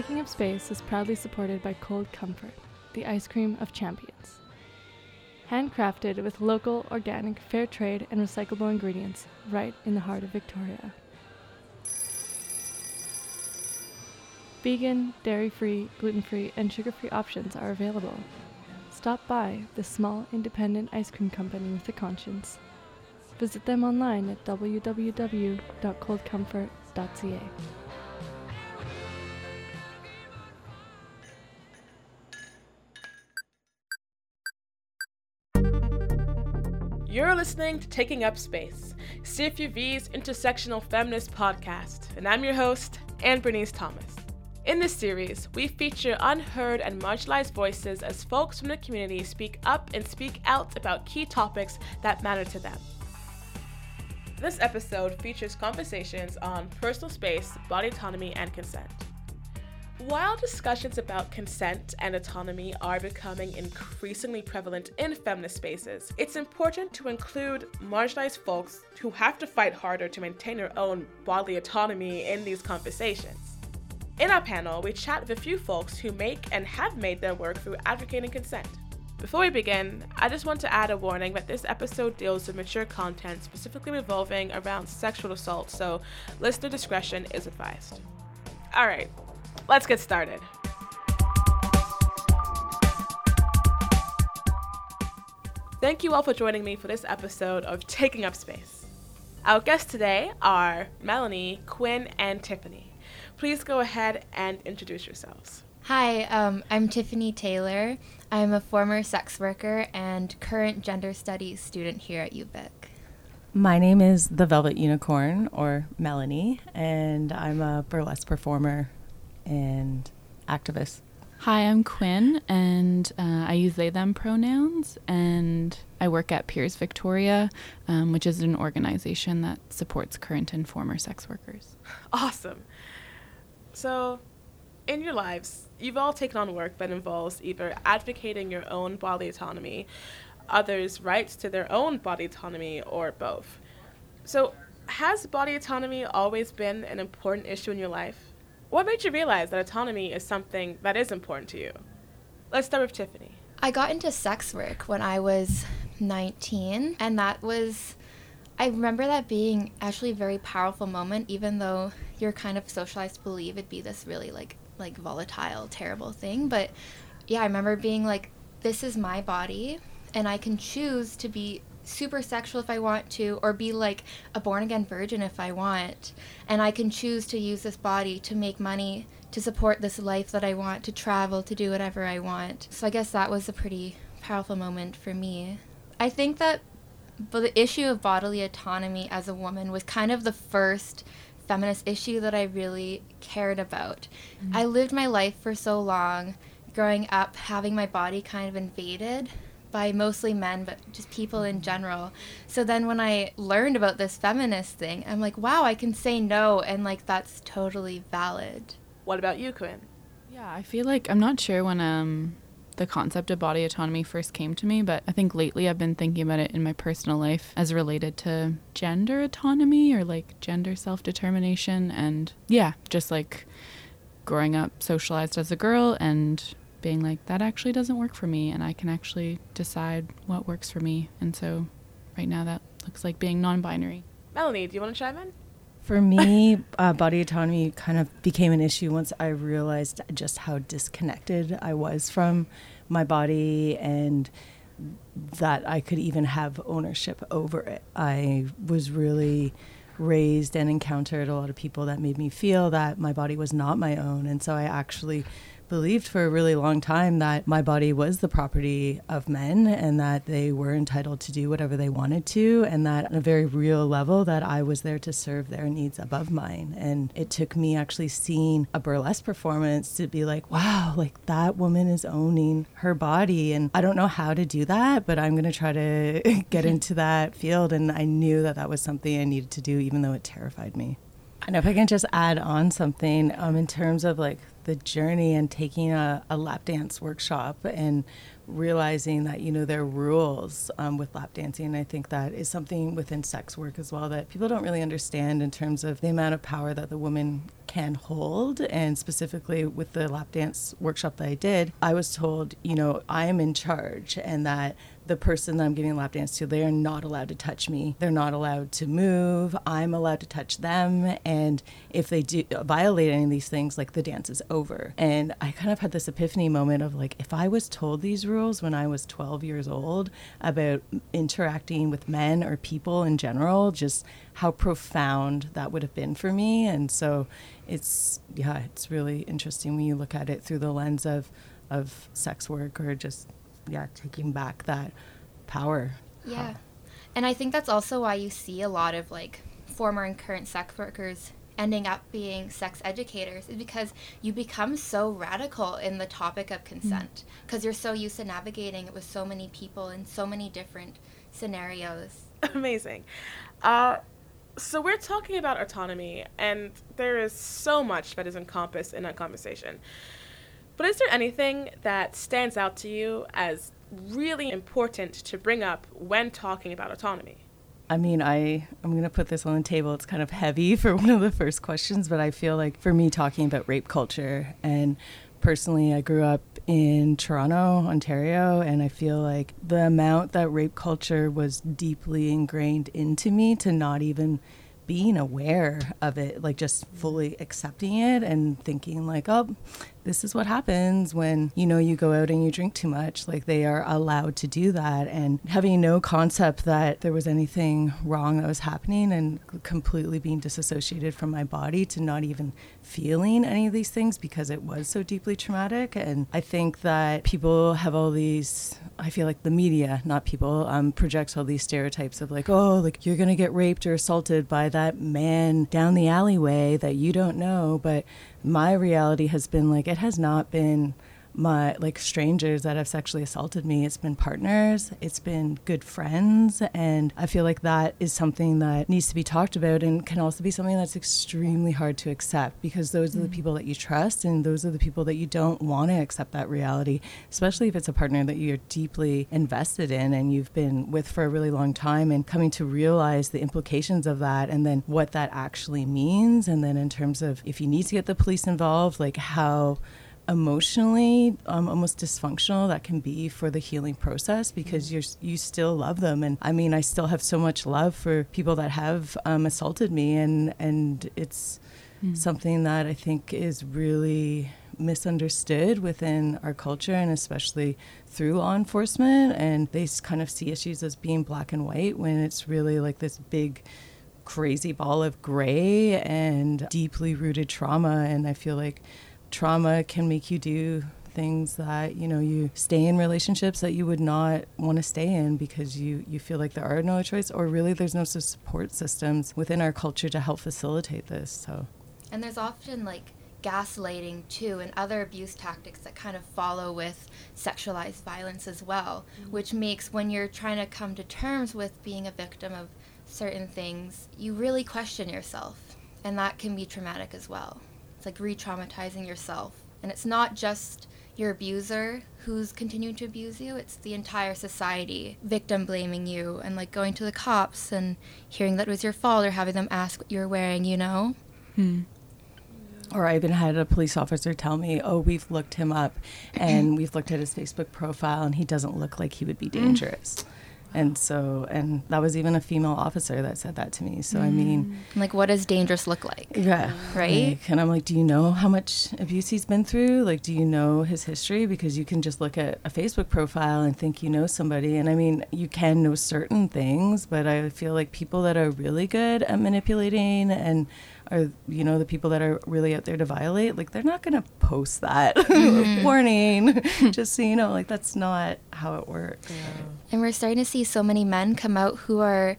Taking Up Space is proudly supported by Cold Comfort, the ice cream of champions. Handcrafted with local, organic, fair trade, and recyclable ingredients right in the heart of Victoria. Vegan, dairy free, gluten free, and sugar free options are available. Stop by the small, independent ice cream company with a conscience. Visit them online at www.coldcomfort.ca. You're listening to Taking Up Space, CFUV's intersectional feminist podcast, and I'm your host, Anne Bernice Thomas. In this series, we feature unheard and marginalized voices as folks from the community speak up and speak out about key topics that matter to them. This episode features conversations on personal space, body autonomy, and consent. While discussions about consent and autonomy are becoming increasingly prevalent in feminist spaces, it's important to include marginalized folks who have to fight harder to maintain their own bodily autonomy in these conversations. In our panel, we chat with a few folks who make and have made their work through advocating consent. Before we begin, I just want to add a warning that this episode deals with mature content specifically revolving around sexual assault, so listener discretion is advised. Alright, let's get started. Thank you all for joining me for this episode of Taking Up Space. Our guests today are Melanie, Quinn, and Tiffany. Please go ahead and introduce yourselves. Hi, um, I'm Tiffany Taylor. I'm a former sex worker and current gender studies student here at UVic. My name is the Velvet Unicorn, or Melanie, and I'm a burlesque performer and activist. Hi, I'm Quinn, and uh, I use they them pronouns, and I work at Peers Victoria, um, which is an organization that supports current and former sex workers. Awesome. So, in your lives, you've all taken on work that involves either advocating your own body autonomy, others' rights to their own body autonomy, or both. So, has body autonomy always been an important issue in your life? What made you realize that autonomy is something that is important to you? Let's start with Tiffany. I got into sex work when I was 19, and that was, I remember that being actually a very powerful moment, even though you're kind of socialized to believe it'd be this really like like volatile, terrible thing. But yeah, I remember being like, this is my body, and I can choose to be super sexual if I want to, or be like a born again virgin if I want. And I can choose to use this body to make money, to support this life that I want, to travel, to do whatever I want. So I guess that was a pretty powerful moment for me. I think that but the issue of bodily autonomy as a woman was kind of the first feminist issue that I really cared about. Mm-hmm. I lived my life for so long growing up having my body kind of invaded by mostly men, but just people in general. So then when I learned about this feminist thing, I'm like, wow, I can say no, and like that's totally valid. What about you, Quinn? Yeah, I feel like I'm not sure when um the concept of body autonomy first came to me, but I think lately I've been thinking about it in my personal life as related to gender autonomy or like gender self determination. And yeah, just like growing up socialized as a girl and being like, that actually doesn't work for me, and I can actually decide what works for me. And so right now that looks like being non binary. Melanie, do you want to chime in? For me, uh, body autonomy kind of became an issue once I realized just how disconnected I was from my body and that I could even have ownership over it. I was really raised and encountered a lot of people that made me feel that my body was not my own. And so I actually believed for a really long time that my body was the property of men and that they were entitled to do whatever they wanted to, and that on a very real level, that I was there to serve their needs above mine. And it took me actually seeing a burlesque performance to be like, wow, like that woman is owning her body. And I don't know how to do that, but I'm going to try to get into that field. And I knew that that was something I needed to do, even though it terrified me. And if I can just add on something um, in terms of like the journey and taking a, a lap dance workshop and realizing that you know there are rules um, with lap dancing i think that is something within sex work as well that people don't really understand in terms of the amount of power that the woman can hold. And specifically with the lap dance workshop that i did i was told you know i am in charge and that the person that I'm giving lap dance to, they are not allowed to touch me. They're not allowed to move. I'm allowed to touch them. And if they do violate any of these things, like the dance is over. And I kind of had this epiphany moment of like, if I was told these rules when I was 12 years old about interacting with men or people in general, just how profound that would have been for me. And so it's, yeah, it's really interesting when you look at it through the lens of, of sex work or just yeah, taking back that power. Yeah. And I think that's also why you see a lot of like former and current sex workers ending up being sex educators is because you become so radical in the topic of consent because mm. you're so used to navigating it with so many people in so many different scenarios. Amazing. Uh, so we're talking about autonomy, and there is so much that is encompassed in that conversation. But is there anything that stands out to you as really important to bring up when talking about autonomy? I mean, I I'm going to put this on the table. It's kind of heavy for one of the first questions, but I feel like for me talking about rape culture and personally I grew up in Toronto, Ontario, and I feel like the amount that rape culture was deeply ingrained into me to not even being aware of it, like just fully accepting it and thinking like, oh, this is what happens when you know you go out and you drink too much. Like they are allowed to do that. And having no concept that there was anything wrong that was happening and completely being disassociated from my body to not even feeling any of these things because it was so deeply traumatic. And i think that people have all these i feel like the media not people um, projects all these stereotypes of like oh like you're gonna get raped or assaulted by that man down the alleyway that you don't know. But my reality has been like it has not been my like strangers that have sexually assaulted me it's been partners it's been good friends and i feel like that is something that needs to be talked about and can also be something that's extremely hard to accept because those mm-hmm. are the mm. people that you trust and those are the people that you don't want to accept that reality especially if it's a partner that you're deeply invested in and you've been with for a really long time and coming to realize the implications of that and then what that actually means and then in terms of if you need to get the police involved like how emotionally um, almost dysfunctional that can be for the healing process because mm-hmm. you're you still love them and I mean I still have so much love for people that have um, assaulted me and and it's mm. something that I think is really misunderstood within our culture and especially through law enforcement and they kind of see issues as being black and white when it's really like this big crazy ball of gray and deeply rooted trauma and I feel like trauma can make you do things that you know you stay in relationships that you would not want to stay in because you you feel like there are no choice or really there's no support systems within our culture to help facilitate this so and there's often like gaslighting too and other abuse tactics that kind of follow with sexualized violence as well mm-hmm. which makes when you're trying to come to terms with being a victim of certain things you really question yourself and that can be traumatic as well it's like re traumatizing yourself. And it's not just your abuser who's continuing to abuse you, it's the entire society victim blaming you and like going to the cops and hearing that it was your fault or having them ask what you're wearing, you know? Hmm. Or I even had a police officer tell me, "Oh, we've looked him up, and we've looked at his Facebook profile, and he doesn't look like he would be dangerous." And so and that was even a female officer that said that to me. So mm. i mean like what does dangerous look like? Yeah. Right? Like, and i'm like do you know how much abuse he's been through? Like do you know his history? Because you can just look at a facebook profile and think you know somebody. And i mean you can know certain things but i feel like people that are really good at manipulating and are you know the people that are really out there to violate like they're not going to post that mm-hmm. warning just so you know like that's not how it works yeah. and we're starting to see so many men come out who are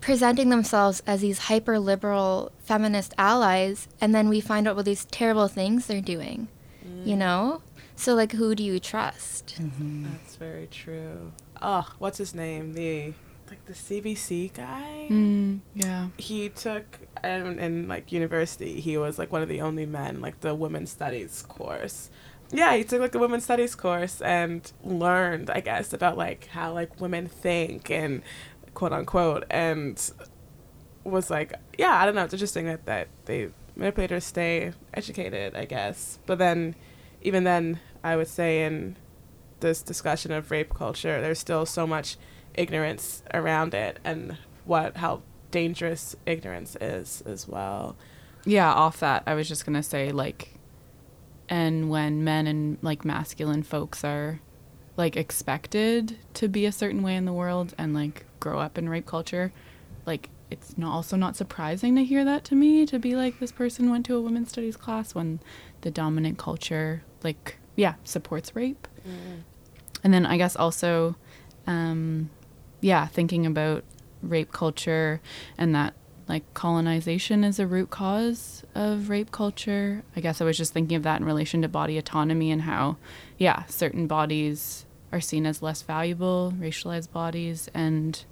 presenting themselves as these hyper liberal feminist allies and then we find out what these terrible things they're doing mm. you know so like who do you trust mm-hmm. that's very true oh what's his name the like the CBC guy. Mm, yeah. He took in, in like university. He was like one of the only men like the women's studies course. Yeah, he took like the women's studies course and learned, I guess, about like how like women think and quote unquote and was like, yeah, I don't know. It's interesting that that they manipulators stay educated, I guess. But then, even then, I would say in this discussion of rape culture, there's still so much ignorance around it and what how dangerous ignorance is as well. Yeah, off that, I was just going to say like and when men and like masculine folks are like expected to be a certain way in the world and like grow up in rape culture, like it's not also not surprising to hear that to me to be like this person went to a women's studies class when the dominant culture like yeah supports rape mm. and then i guess also um, yeah thinking about rape culture and that like colonization is a root cause of rape culture. I guess i was just thinking of that in relation to body autonomy and how yeah certain bodies are seen as less valuable racialized bodies and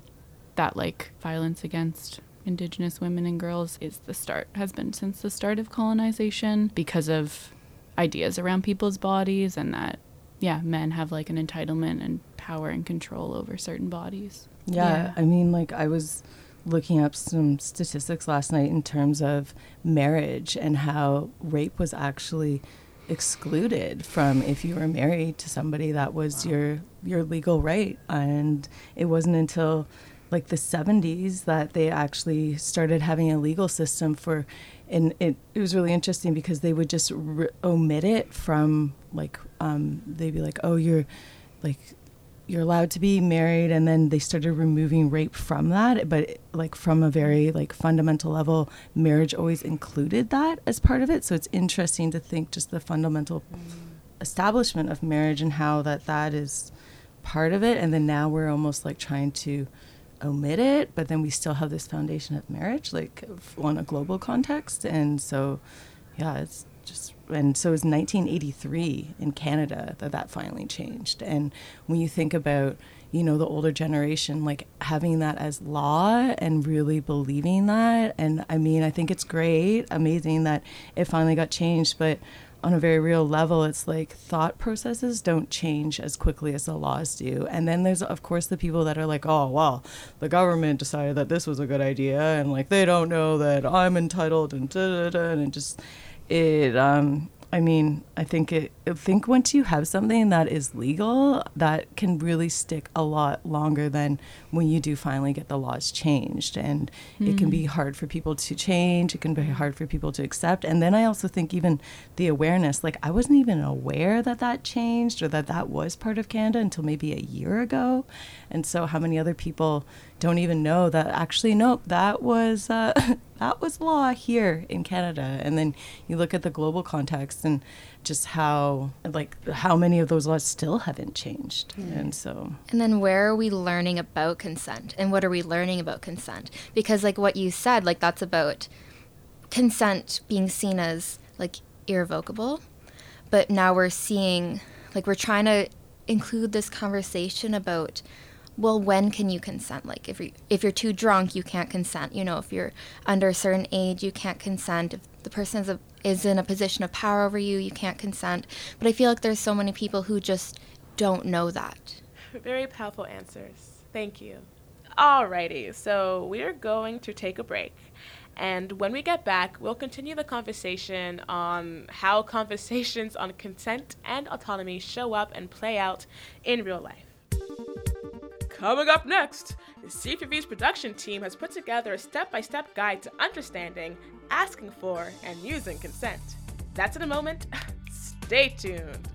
that like violence against indigenous women and girls is the start has been since the start of colonization because of ideas around people's bodies and that yeah men have like an entitlement and power and control over certain bodies yeah, yeah. i mean like i was looking up some statistics last night in terms of marriage and how rape was actually excluded from if you were married to somebody that was wow. your your legal right and it wasn't until like the 70s that they actually started having a legal system for and it, it was really interesting because they would just re- omit it from like um, they'd be like oh you're like you're allowed to be married and then they started removing rape from that but like from a very like fundamental level marriage always included that as part of it so it's interesting to think just the fundamental establishment of marriage and how that that is part of it and then now we're almost like trying to omit it, but then we still have this foundation of marriage, like on a global context. And so, yeah, it's just, and so it was 1983 in Canada that that finally changed. And when you think about, you know, the older generation, like having that as law and really believing that. And I mean, I think it's great, amazing that it finally got changed, but on a very real level, it's like thought processes don't change as quickly as the laws do. And then there's, of course, the people that are like, oh, well, the government decided that this was a good idea, and like they don't know that I'm entitled, and da da da, and just, it, um, I mean, I think it. I think once you have something that is legal, that can really stick a lot longer than when you do finally get the laws changed. And mm. it can be hmm. hard for people to change. It can be hard for people to accept. And then I also think even the awareness. Like I wasn't even aware that that changed or that that was part of Canada until maybe a year ago. And so, how many other people don't even know that actually nope that was uh, that was law here in Canada. And then you look at the global context and just how like how many of those laws still haven't changed. Mm. and so and then where are we learning about consent? And what are we learning about consent? Because like what you said like that's about consent being seen as like irrevocable. But now we're seeing like we're trying to include this conversation about well, when can you consent? Like if you if you're too drunk, you can't consent. You know, if you're under a certain age, you can't consent. If the person is, a, is in a position of power over you, you can't consent. But I feel like there's so many people who just don't know that. Very powerful answers. Thank you. Alrighty, so we're going to take a break. And when we get back, we'll continue the conversation on how conversations on consent and autonomy show up and play out in real life. Coming up next, the CFUV's production team has put together a step by step guide to understanding, asking for, and using consent. That's in a moment. Stay tuned.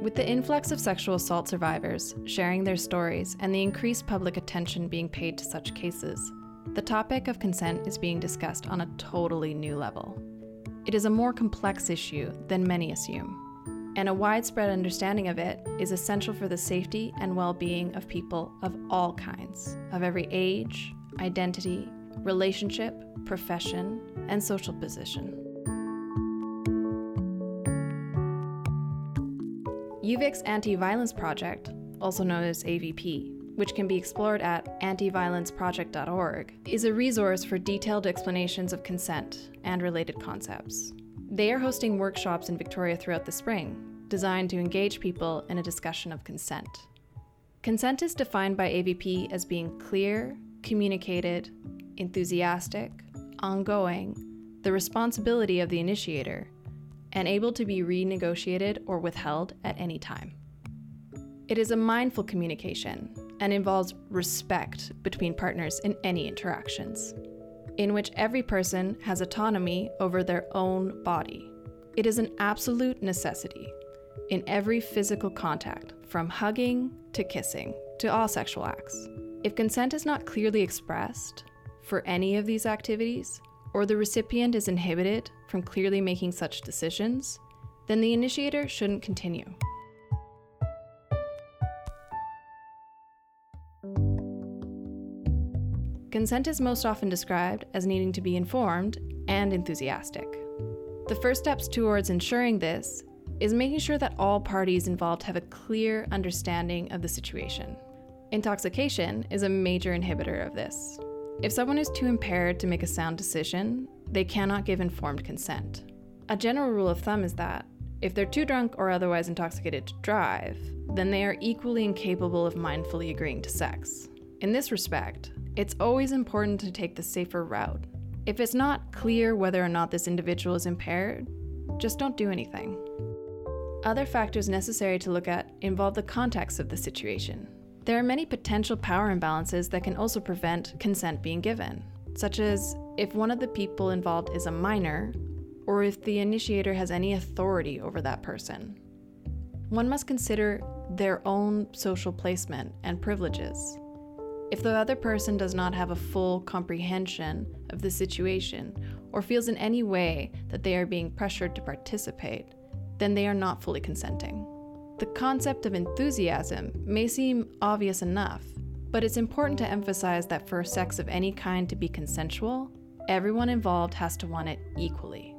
With the influx of sexual assault survivors sharing their stories and the increased public attention being paid to such cases, the topic of consent is being discussed on a totally new level. It is a more complex issue than many assume, and a widespread understanding of it is essential for the safety and well being of people of all kinds, of every age, identity, relationship, profession, and social position. UVic's Anti Violence Project, also known as AVP, which can be explored at antiviolenceproject.org, is a resource for detailed explanations of consent and related concepts. They are hosting workshops in Victoria throughout the spring, designed to engage people in a discussion of consent. Consent is defined by AVP as being clear, communicated, enthusiastic, ongoing, the responsibility of the initiator, and able to be renegotiated or withheld at any time. It is a mindful communication and involves respect between partners in any interactions, in which every person has autonomy over their own body. It is an absolute necessity in every physical contact, from hugging to kissing to all sexual acts. If consent is not clearly expressed for any of these activities, or the recipient is inhibited from clearly making such decisions, then the initiator shouldn't continue. Consent is most often described as needing to be informed and enthusiastic. The first steps towards ensuring this is making sure that all parties involved have a clear understanding of the situation. Intoxication is a major inhibitor of this. If someone is too impaired to make a sound decision, they cannot give informed consent. A general rule of thumb is that if they're too drunk or otherwise intoxicated to drive, then they are equally incapable of mindfully agreeing to sex. In this respect, it's always important to take the safer route. If it's not clear whether or not this individual is impaired, just don't do anything. Other factors necessary to look at involve the context of the situation. There are many potential power imbalances that can also prevent consent being given, such as if one of the people involved is a minor, or if the initiator has any authority over that person. One must consider their own social placement and privileges. If the other person does not have a full comprehension of the situation or feels in any way that they are being pressured to participate, then they are not fully consenting. The concept of enthusiasm may seem obvious enough, but it's important to emphasize that for sex of any kind to be consensual, everyone involved has to want it equally.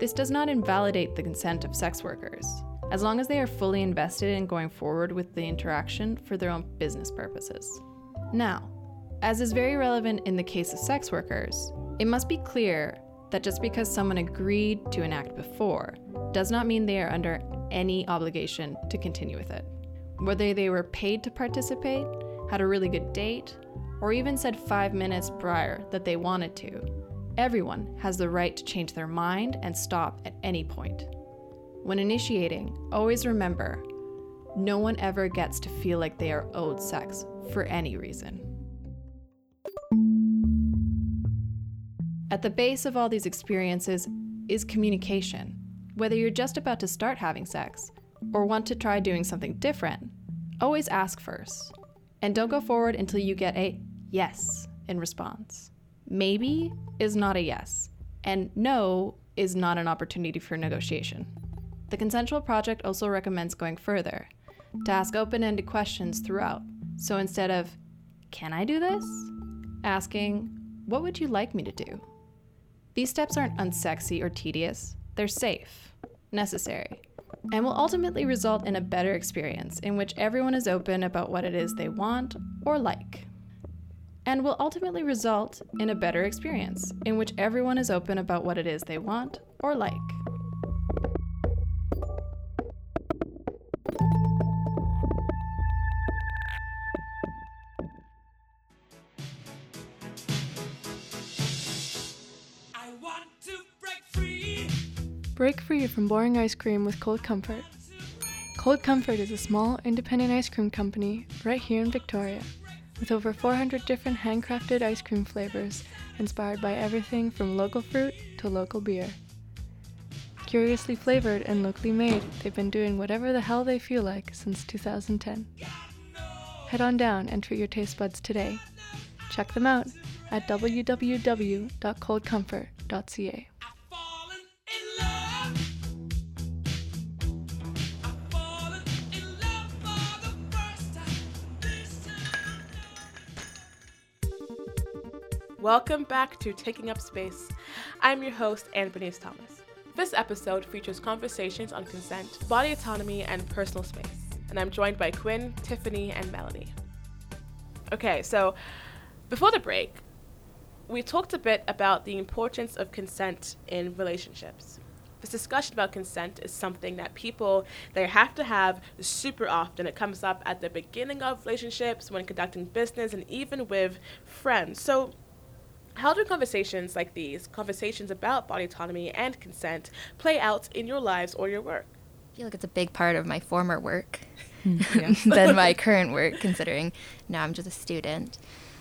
This does not invalidate the consent of sex workers, as long as they are fully invested in going forward with the interaction for their own business purposes. Now, as is very relevant in the case of sex workers, it must be clear that just because someone agreed to an act before does not mean they are under any obligation to continue with it. Whether they were paid to participate, had a really good date, or even said five minutes prior that they wanted to, everyone has the right to change their mind and stop at any point. When initiating, always remember no one ever gets to feel like they are owed sex for any reason. At the base of all these experiences is communication. Whether you're just about to start having sex or want to try doing something different, always ask first. And don't go forward until you get a yes in response. Maybe is not a yes, and no is not an opportunity for negotiation. The Consensual Project also recommends going further to ask open ended questions throughout. So instead of, can I do this? Asking, what would you like me to do? These steps aren't unsexy or tedious, they're safe, necessary, and will ultimately result in a better experience in which everyone is open about what it is they want or like. And will ultimately result in a better experience in which everyone is open about what it is they want or like. Break free from boring ice cream with Cold Comfort. Cold Comfort is a small, independent ice cream company right here in Victoria, with over 400 different handcrafted ice cream flavors inspired by everything from local fruit to local beer. Curiously flavored and locally made, they've been doing whatever the hell they feel like since 2010. Head on down and treat your taste buds today. Check them out at www.coldcomfort.ca. Welcome back to Taking Up Space. I'm your host, Anne Bernice Thomas. This episode features conversations on consent, body autonomy, and personal space. And I'm joined by Quinn, Tiffany, and Melanie. Okay, so before the break, we talked a bit about the importance of consent in relationships. This discussion about consent is something that people they have to have super often. It comes up at the beginning of relationships, when conducting business, and even with friends. So how do conversations like these, conversations about body autonomy and consent, play out in your lives or your work? I feel like it's a big part of my former work Hmm. than my current work, considering now I'm just a student.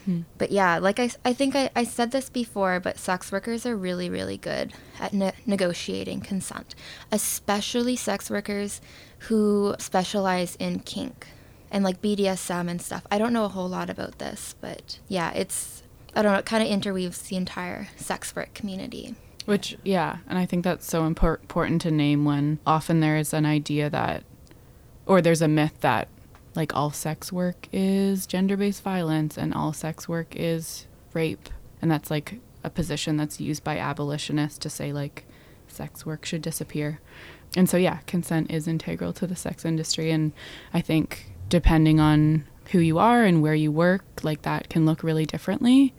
Hmm. But yeah, like I, I think I, I said this before, but sex workers are really, really good at ne- negotiating consent, especially sex workers who specialize in kink and like BDSM and stuff. I don't know a whole lot about this, but yeah, it's, I don't know, it kind of interweaves the entire sex work community. Which, yeah, and I think that's so impor- important to name when often there is an idea that, or there's a myth that, like, all sex work is gender based violence and all sex work is rape. And that's like a position that's used by abolitionists to say, like, sex work should disappear. And so, yeah, consent is integral to the sex industry. And I think depending on who you are and where you work, like, that can look really differently.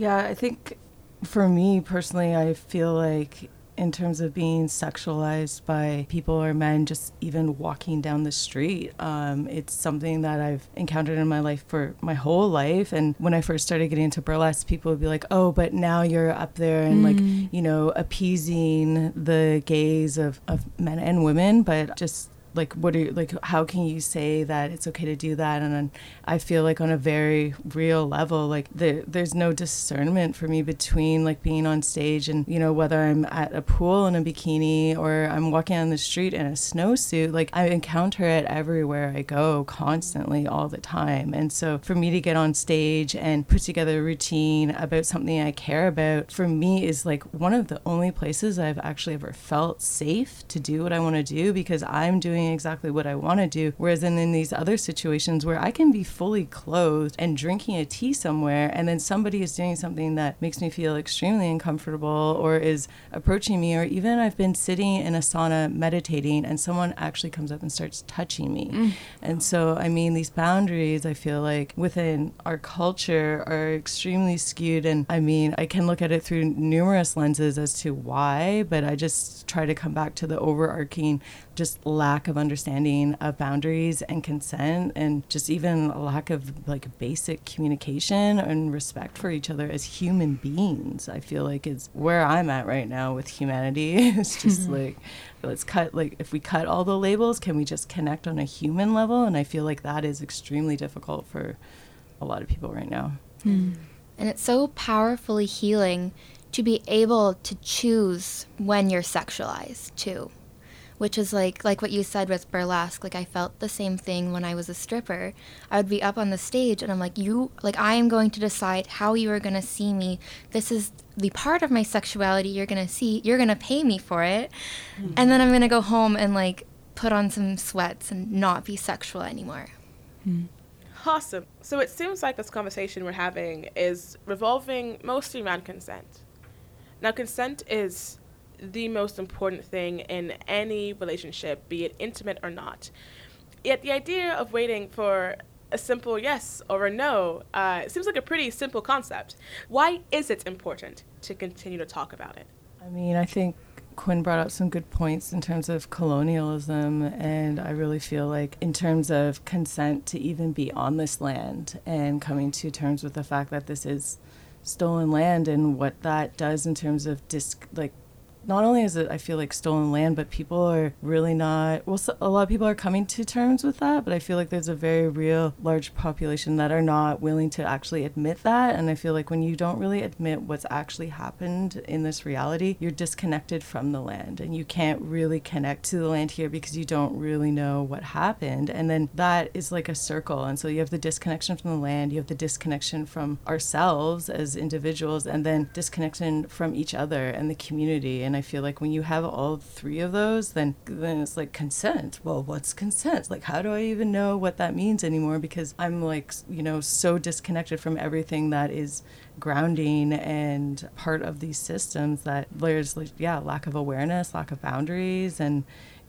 Yeah, I think for me personally, I feel like in terms of being sexualized by people or men, just even walking down the street, um, it's something that I've encountered in my life for my whole life. And when I first started getting into burlesque, people would be like, "Oh, but now you're up there and like you know appeasing the gaze of of men and women," but just like what are you like how can you say that it's okay to do that? And then i feel like on a very real level like there, there's no discernment for me between like being on stage and you know whether i'm at a pool in a bikini or i'm walking on the street in a snowsuit. Like i encounter it everywhere i go constantly all the time. And so for me to get on stage and put together a routine about something i care about for me is like one of the only places i've actually ever felt safe to do what i want to do because i'm doing exactly what I want to do. Whereas in, in these other situations where I can be fully clothed and drinking a tea somewhere, and then somebody is doing something that makes me feel extremely uncomfortable or is approaching me, or even I've been sitting in a sauna meditating and someone actually comes up and starts touching me. Mm. And so, I mean, these boundaries, I feel like within our culture are extremely skewed. And I mean, I can look at it through numerous lenses as to why, but I just try to come back to the overarching just lack of understanding of boundaries and consent and just even a lack of like basic communication and respect for each other as human beings i feel like is where i'm at right now with humanity. It's just mm-hmm. like let's cut like if we cut all the labels can we just connect on a human level? And i feel like that is extremely difficult for a lot of people right now. Hmm. And it's so powerfully healing to be able to choose when you're sexualized too. Which is like like what you said with burlesque. Like I felt the same thing when I was a stripper. I would be up on the stage and I'm like, you like I am going to decide how you are gonna see me. This is the part of my sexuality you're gonna see. You're gonna pay me for it. And then I'm gonna go home and like put on some sweats and not be sexual anymore. hmm Awesome. So it seems like this conversation we're having is revolving mostly around consent. Now, consent is the most important thing in any relationship, be it intimate or not. Yet the idea of waiting for a simple yes or a no uh, seems like a pretty simple concept. Why is it important to continue to talk about it? I mean, I think Quinn brought up some good points in terms of colonialism, and I really feel like, in terms of consent to even be on this land and coming to terms with the fact that this is stolen land and what that does in terms of like, not only is it, I feel like, stolen land, but people are really not, well, a lot of people are coming to terms with that, but I feel like there's a very real large population that are not willing to actually admit that. And I feel like when you don't really admit what's actually happened in this reality, you're disconnected from the land and you can't really connect to the land here because you don't really know what happened. And then that is like a circle. And so you have the disconnection from the land, you have the disconnection from ourselves as individuals, and then disconnection from each other and the community. And I feel like when you have all three of those, then then it's like consent. Well, what's consent? Like, how do I even know what that means anymore? Because I'm like, you know, so disconnected from everything that is grounding and part of these systems that there's like yeah lack of awareness lack of boundaries and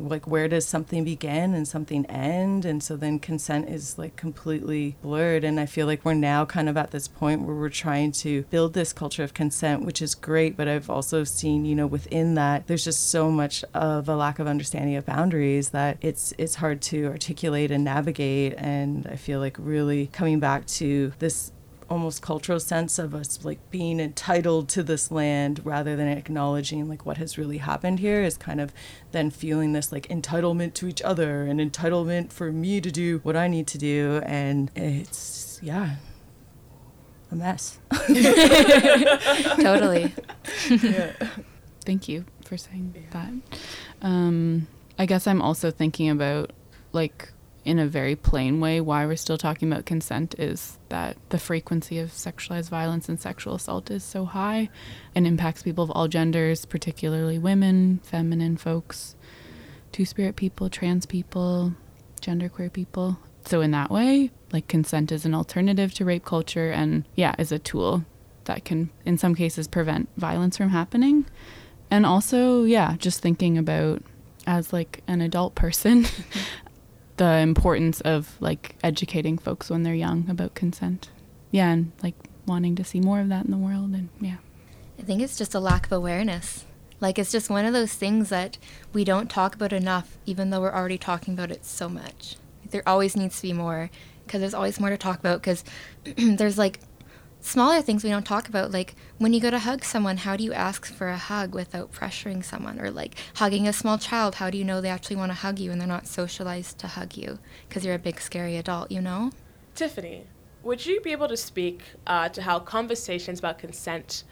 like where does something begin and something end? And so then consent is like completely blurred. And i feel like we're now kind of at this point where we're trying to build this culture of consent which is great. But i've also seen you know within that there's just so much of a lack of understanding of boundaries that it's it's hard to articulate and navigate. And i feel like really coming back to this almost cultural sense of us like being entitled to this land rather than acknowledging like what has really happened here is kind of then feeling this like entitlement to each other and entitlement for me to do what I need to do and it's yeah a mess totally yeah. thank you for saying yeah. that um, I guess I'm also thinking about like in a very plain way why we're still talking about consent is that the frequency of sexualized violence and sexual assault is so high and impacts people of all genders, particularly women, feminine folks, two spirit people, trans people, genderqueer people. So, in that way, like consent is an alternative to rape culture and, yeah, is a tool that can, in some cases, prevent violence from happening. And also, yeah, just thinking about as like an adult person the importance of like educating folks when they're young about consent. Yeah, and like wanting to see more of that in the world and yeah. I think it's just a lack of awareness. Like it's just one of those things that we don't talk about enough even though we're already talking about it so much. There always needs to be more because there's always more to talk about because there's like smaller things we don't talk about like when you go to hug someone how do you ask for a hug without pressuring someone? Or like hugging a small child how do you know they actually want to hug you and they're not socialized to hug you? Because you're a big scary adult you know? Tiffany would you be able to speak uh, to how conversations about consent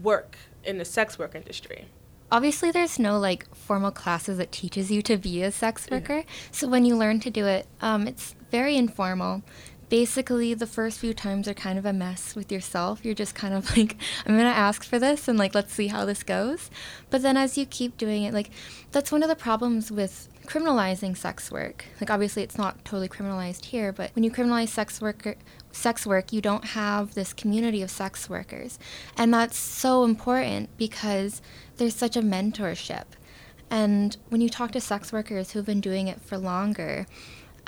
work in the sex work industry? Obviously there's no like formal classes that teaches you to be a sex worker. Yeah. so when you learn to do it um, it's very informal basically the first few times are kind of a mess with yourself. You're just kind of like, I'm going to ask for this and like, let's see how this goes. But then as you keep doing it, like, that's one of the problems with criminalizing sex work. Like, obviously, it's not totally criminalized here, but when you criminalize sex work, sex work, you don't have this community of sex workers. And that's so important because there's such a mentorship. And when you talk to sex workers who've been doing it for longer,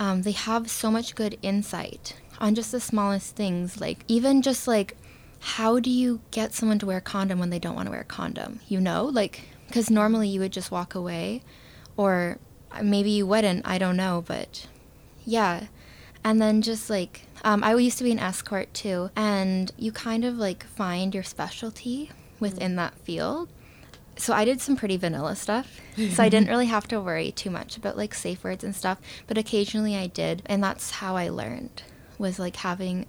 um, they have so much good insight on just the smallest things. Like, even just like, how do you get someone to wear a condom when they don't want to wear a condom? You know, like, because normally you would just walk away, or maybe you wouldn't, I don't know, but yeah. And then just like, um, I used to be an escort too, and you kind of like find your specialty within that field so I did some pretty vanilla stuff. so I didn't really have to worry too much about like safe words and stuff, but occasionally I did, and that's how I learned was like having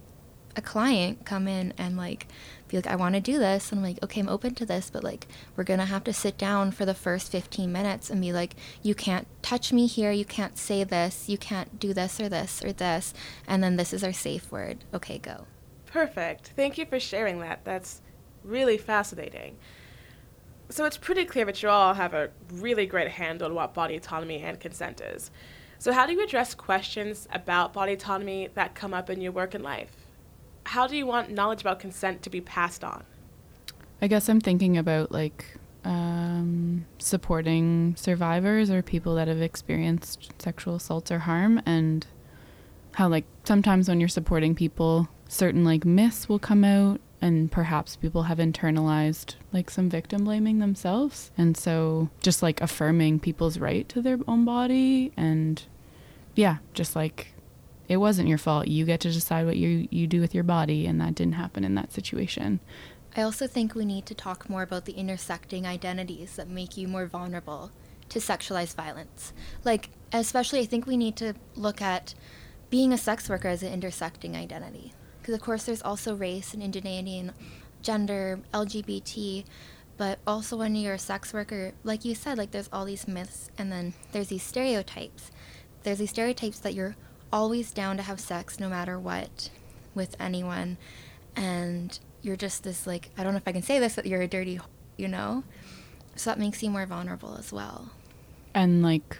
a client come in and like be like I want to do this and I'm like okay I'm open to this but like we're going to have to sit down for the first 15 minutes and be like you can't touch me here you can't say this you can't do this or this or this and then this is our safe word. Okay go. Perfect. Thank you for sharing that. That's really fascinating so it's pretty clear that you all have a really great handle on what body autonomy and consent is. So, how do you address questions about body autonomy that come up in your work and life? How do you want knowledge about consent to be passed on? I guess I'm thinking about like um, supporting survivors or people that have experienced sexual assaults or harm, and how like sometimes when you're supporting people, certain like myths will come out and perhaps people have internalized like some victim blaming themselves. And so just like affirming people's right to their own body and yeah just like it wasn't your fault. You get to decide what you you do with your body and that didn't happen in that situation. I also think we need to talk more about the intersecting identities that make you more vulnerable to sexualized violence. Like especially i think we need to look at being a sex worker as an intersecting identity because of course there's also race and indigeneity and gender, LGBT, but also when you're a sex worker, like you said, like there's all these myths and then there's these stereotypes. There's these stereotypes that you're always down to have sex no matter what with anyone and you're just this like I don't know if I can say this but you're a dirty you know so that makes you more vulnerable as well and like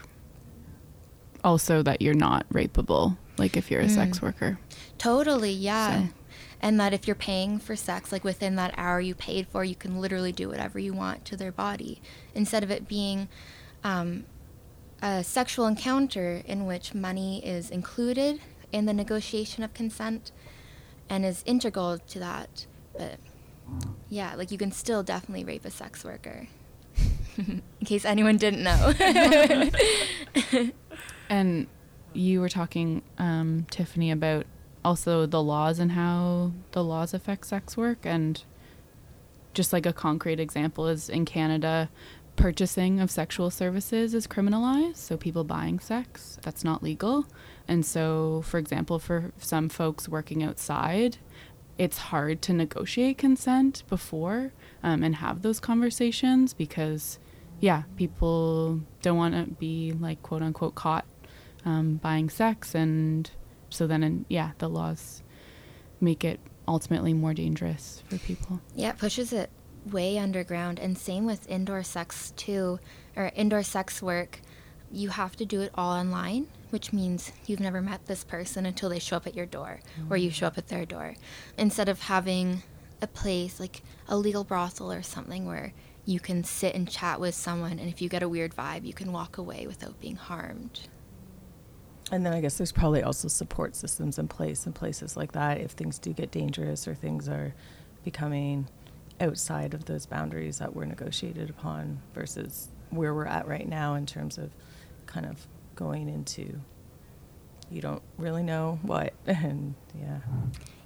also that you're not rapeable like if you're a mm. sex worker Totally, yeah. So. and that if you're paying for sex, like within that hour you paid for, you can literally do whatever you want to their body instead of it being um, a sexual encounter in which money is included in the negotiation of consent and is integral to that. But yeah, like you can still definitely rape a sex worker. in case anyone didn't know. And you were talking, um, Tiffany, about also the laws and how the laws affect sex work. And just like a concrete example is in Canada, purchasing of sexual services is criminalized. So people buying sex, that's not legal. And so, for example, for some folks working outside, it's hard to negotiate consent before um, and have those conversations because, yeah, people don't want to be like quote unquote caught um, buying sex. And so then, in, yeah, the laws make it ultimately more dangerous for people. Yeah, it pushes it way underground. And same with indoor sex, too, or indoor sex work. You have to do it all online, which means you've never met this person until they show up at your door or you show up at their door. Instead of having a place like a legal brothel or something where you can sit and chat with someone, and if you get a weird vibe, you can walk away without being harmed. And then I guess there's probably also support systems in place in places like that if things do get dangerous or things are becoming outside of those boundaries that were negotiated upon versus where we're at right now in terms of kind of going into you don't really know what and yeah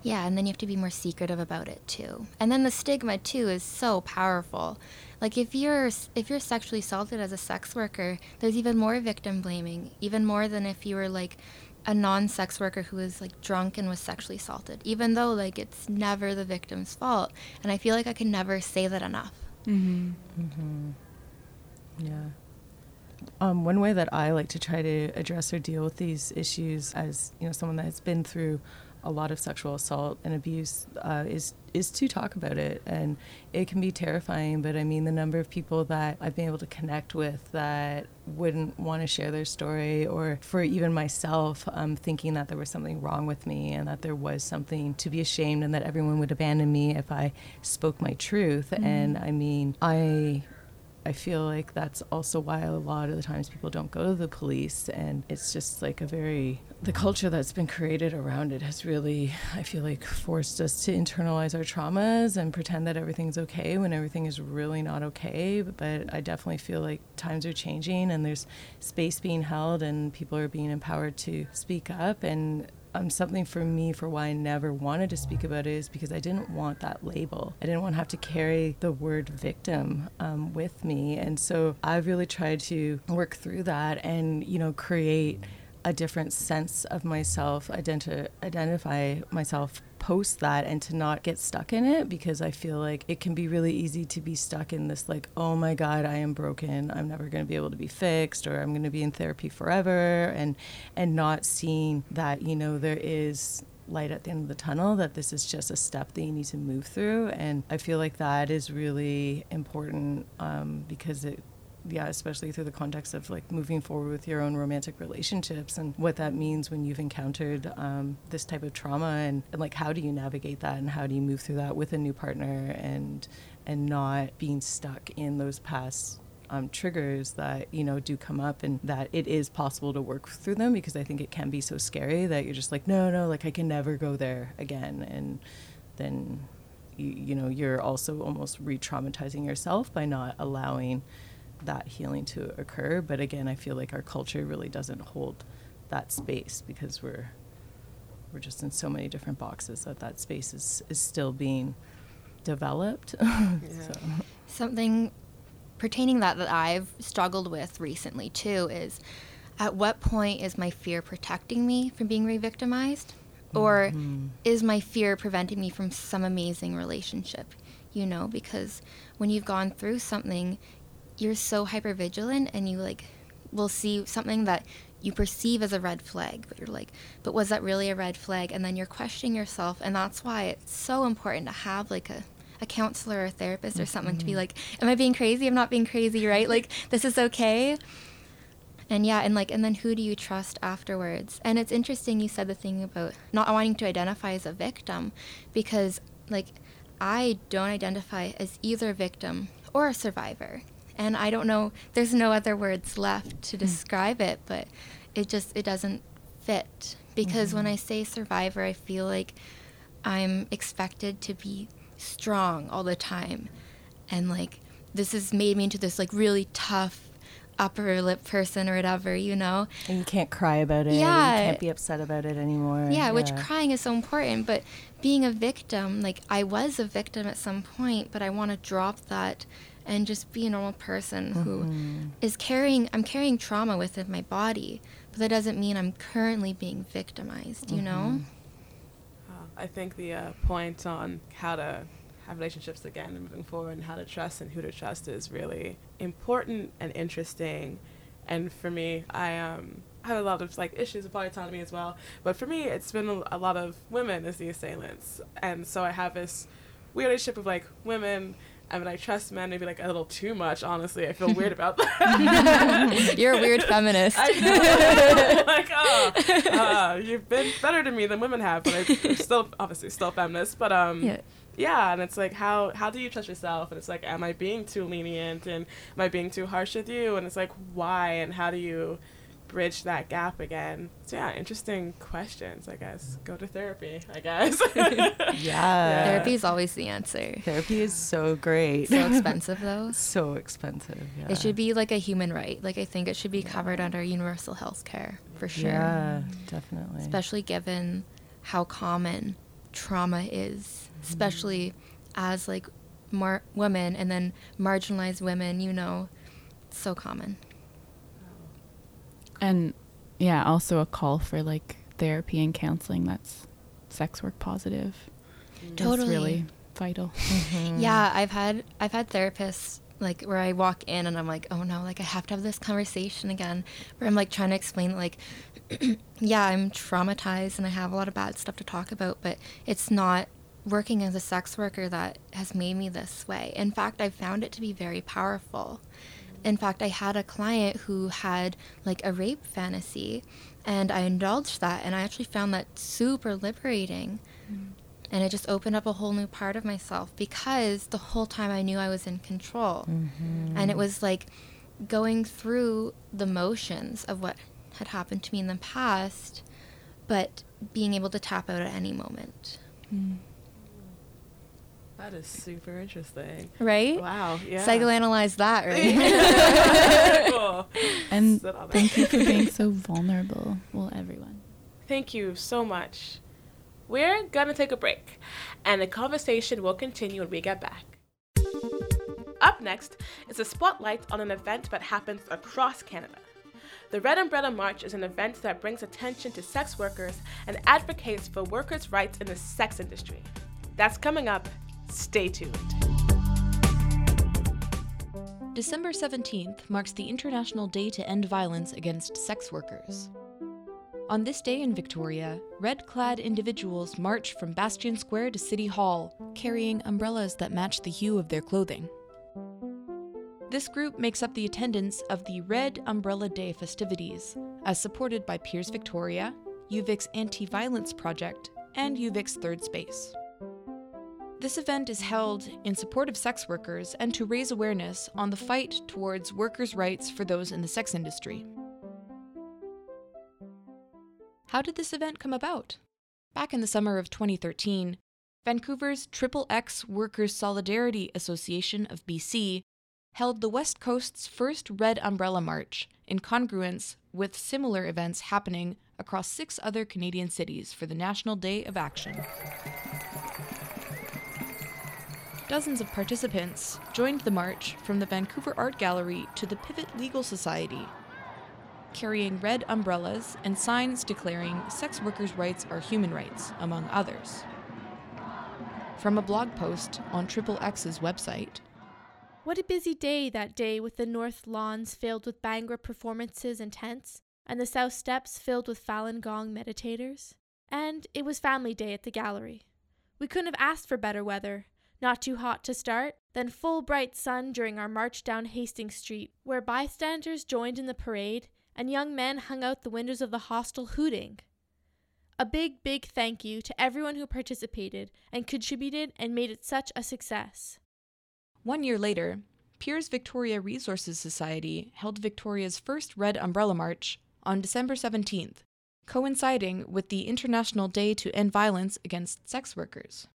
Yeah, and then you have to be more secretive about it too. And then the stigma too is so powerful. Like if you're if you're sexually assaulted as a sex worker, there's even more victim blaming, even more than if you were like a non-sex worker who was like drunk and was sexually assaulted. Even though like it's never the victim's fault, and I feel like I can never say that enough. Mm-hmm. Mm-hmm. Yeah. Um, one way that I like to try to address or deal with these issues, as you know, someone that has been through a lot of sexual assault and abuse, uh, is is to talk about it, and it can be terrifying. But I mean, the number of people that I've been able to connect with that wouldn't want to share their story, or for even myself, um, thinking that there was something wrong with me and that there was something to be ashamed, and that everyone would abandon me if I spoke my truth. And I mean, I I feel like that's also why a lot of the times people don't go to the police. And it's just like a very, the culture that's been created around it has really, I feel like, forced us to internalize our traumas and pretend that everything's okay when everything is really not okay. But I definitely feel like times are changing and there's space being held and people are being empowered to speak up. And um, something for me for why I never wanted to speak about it is because I didn't want that label. I didn't want to have to carry the word victim um, with me. And so I've really tried to work through that and, you know, create a different sense of myself, identi- identify myself post that and to not get stuck in it because I feel like it can be really easy to be stuck in this like oh my god I am broken. I'm never going to be able to be fixed or I'm going to be in therapy forever. And and not seeing that you know there is light at the end of the tunnel that this is just a step that you need to move through. And I feel like that is really important um, because it yeah, especially through the context of like moving forward with your own romantic relationships and what that means when you've encountered um, this type of trauma and, and like how do you navigate that and how do you move through that with a new partner and and not being stuck in those past um, triggers that you know do come up and that it is possible to work through them because I think it can be so scary that you're just like no no like I can never go there again. And then you, you know you're also almost re-traumatizing yourself by not allowing that healing to occur. But again, I feel like our culture really doesn't hold that space because we're we're just in so many different boxes that that space is, is still being developed. so. Something pertaining that that I've struggled with recently too is at what point is my fear protecting me from being re-victimized or Mhm. is my fear preventing me from some amazing relationship you know because when you've gone through something you're so hyper vigilant and you like will see something that you perceive as a red flag but you're like but was that really a red flag? And then you're questioning yourself and that's why it's so important to have like a a counselor or a therapist or something to be mm-hmm. like am i being crazy? I'm not being crazy right? Like this is okay? And yeah, and like, and then who do you trust afterwards? And it's interesting you said the thing about not wanting to identify as a victim because, like, I don't identify as either a victim or a survivor. And I don't know, there's no other words left to hmm. describe it, but it just, it doesn't fit. Because when mm-hmm. I say survivor, I feel like I'm expected to be strong all the time. And like, this has made me into this like really tough upper lip person or whatever, you know? And you can't cry about it. Yeah. You can't be upset about it anymore. Yeah, which crying is so important. But being a victim, like I was a victim at some point, but I want to drop that and just be a normal person who is carrying, I'm carrying trauma within my body, but that doesn't mean I'm currently being victimized, you know? Uh, I think the uh, point on how to have relationships again and moving forward and how to trust and who to trust is really important and interesting. And for me, I um, have a lot of like issues with body autonomy as well. But for me, it's been a, a lot of women as the assailants, and so I have this weird relationship with like women. I mean, I trust men maybe like a little too much. Honestly, I feel weird about that. You're a weird feminist. I know. like, oh, uh, you've been better to me than women have, but I'm still obviously still feminist. But um, Yeah. yeah, and it's like how how do you trust yourself? And it's like, am I being too lenient and am I being too harsh with you? And it's like, why? And how do you bridge that gap again? So yeah, interesting questions. I guess go to therapy. I guess. Yeah. Therapy is always the answer. Therapy is so great. So expensive though. so expensive. Yeah. It should be like a human right. Like I think it should be covered under universal health care for sure. Yeah, definitely. Especially given how common trauma is, mm-hmm. especially as like mar- women and then marginalized women, you know, so common. And yeah, also a call for like therapy and counseling that's sex work positive. Totally. That's really vital. Mm-hmm. Yeah, I've had I've had therapists like where I walk in and I'm like, oh no, like I have to have this conversation again. Where I'm like trying to explain like, yeah, I'm traumatized and I have a lot of bad stuff to talk about, but it's not working as a sex worker that has made me this way. In fact, I found it to be very powerful. In fact, I had a client who had like a rape fantasy and I indulged that and I actually found that super liberating. Mm. And it just opened up a whole new part of myself because the whole time I knew I was in control. Mm-hmm. And it was like going through the motions of what had happened to me in the past, but being able to tap out at any moment. Mm. That is super interesting. Right? Wow. Yeah. Psychoanalyze that, right? Cool. And Sit on that. thank you for being so vulnerable. Well, everyone. Thank you so much. We're gonna take a break, and the conversation will continue when we get back. Up next is a spotlight on an event that happens across Canada. The Red Umbrella March is an event that brings attention to sex workers and advocates for workers' rights in the sex industry. That's coming up. Stay tuned. December 17th marks the International Day to End Violence Against Sex Workers. On this day in Victoria, red clad individuals march from Bastion Square to City Hall, carrying umbrellas that match the hue of their clothing. This group makes up the attendance of the Red Umbrella Day festivities, as supported by Peers Victoria, UVic's Anti Violence Project, and UVic's Third Space. This event is held in support of sex workers and to raise awareness on the fight towards workers' rights for those in the sex industry. How did this event come about? Back in the summer of 2013, Vancouver's Triple X Workers Solidarity Association of BC held the West Coast's first Red Umbrella March in congruence with similar events happening across six other Canadian cities for the National Day of Action. Dozens of participants joined the march from the Vancouver Art Gallery to the Pivot Legal Society, carrying red umbrellas and signs declaring sex workers' rights are human rights, among others. From a blog post on Triple X's website, What a busy day that day with the north lawns filled with Bhangra performances and tents, and the south steps filled with Falun Gong meditators. And it was family day at the gallery. We couldn't have asked for better weather. Not too hot to start, then full bright sun during our march down Hastings Street, where bystanders joined in the parade and young men hung out the windows of the hostel hooting. A big, big thank you to everyone who participated and contributed and made it such a success. One year later, Peers Victoria Resources Society held Victoria's first Red Umbrella March on December 17th, coinciding with the International Day to End Violence Against Sex Workers.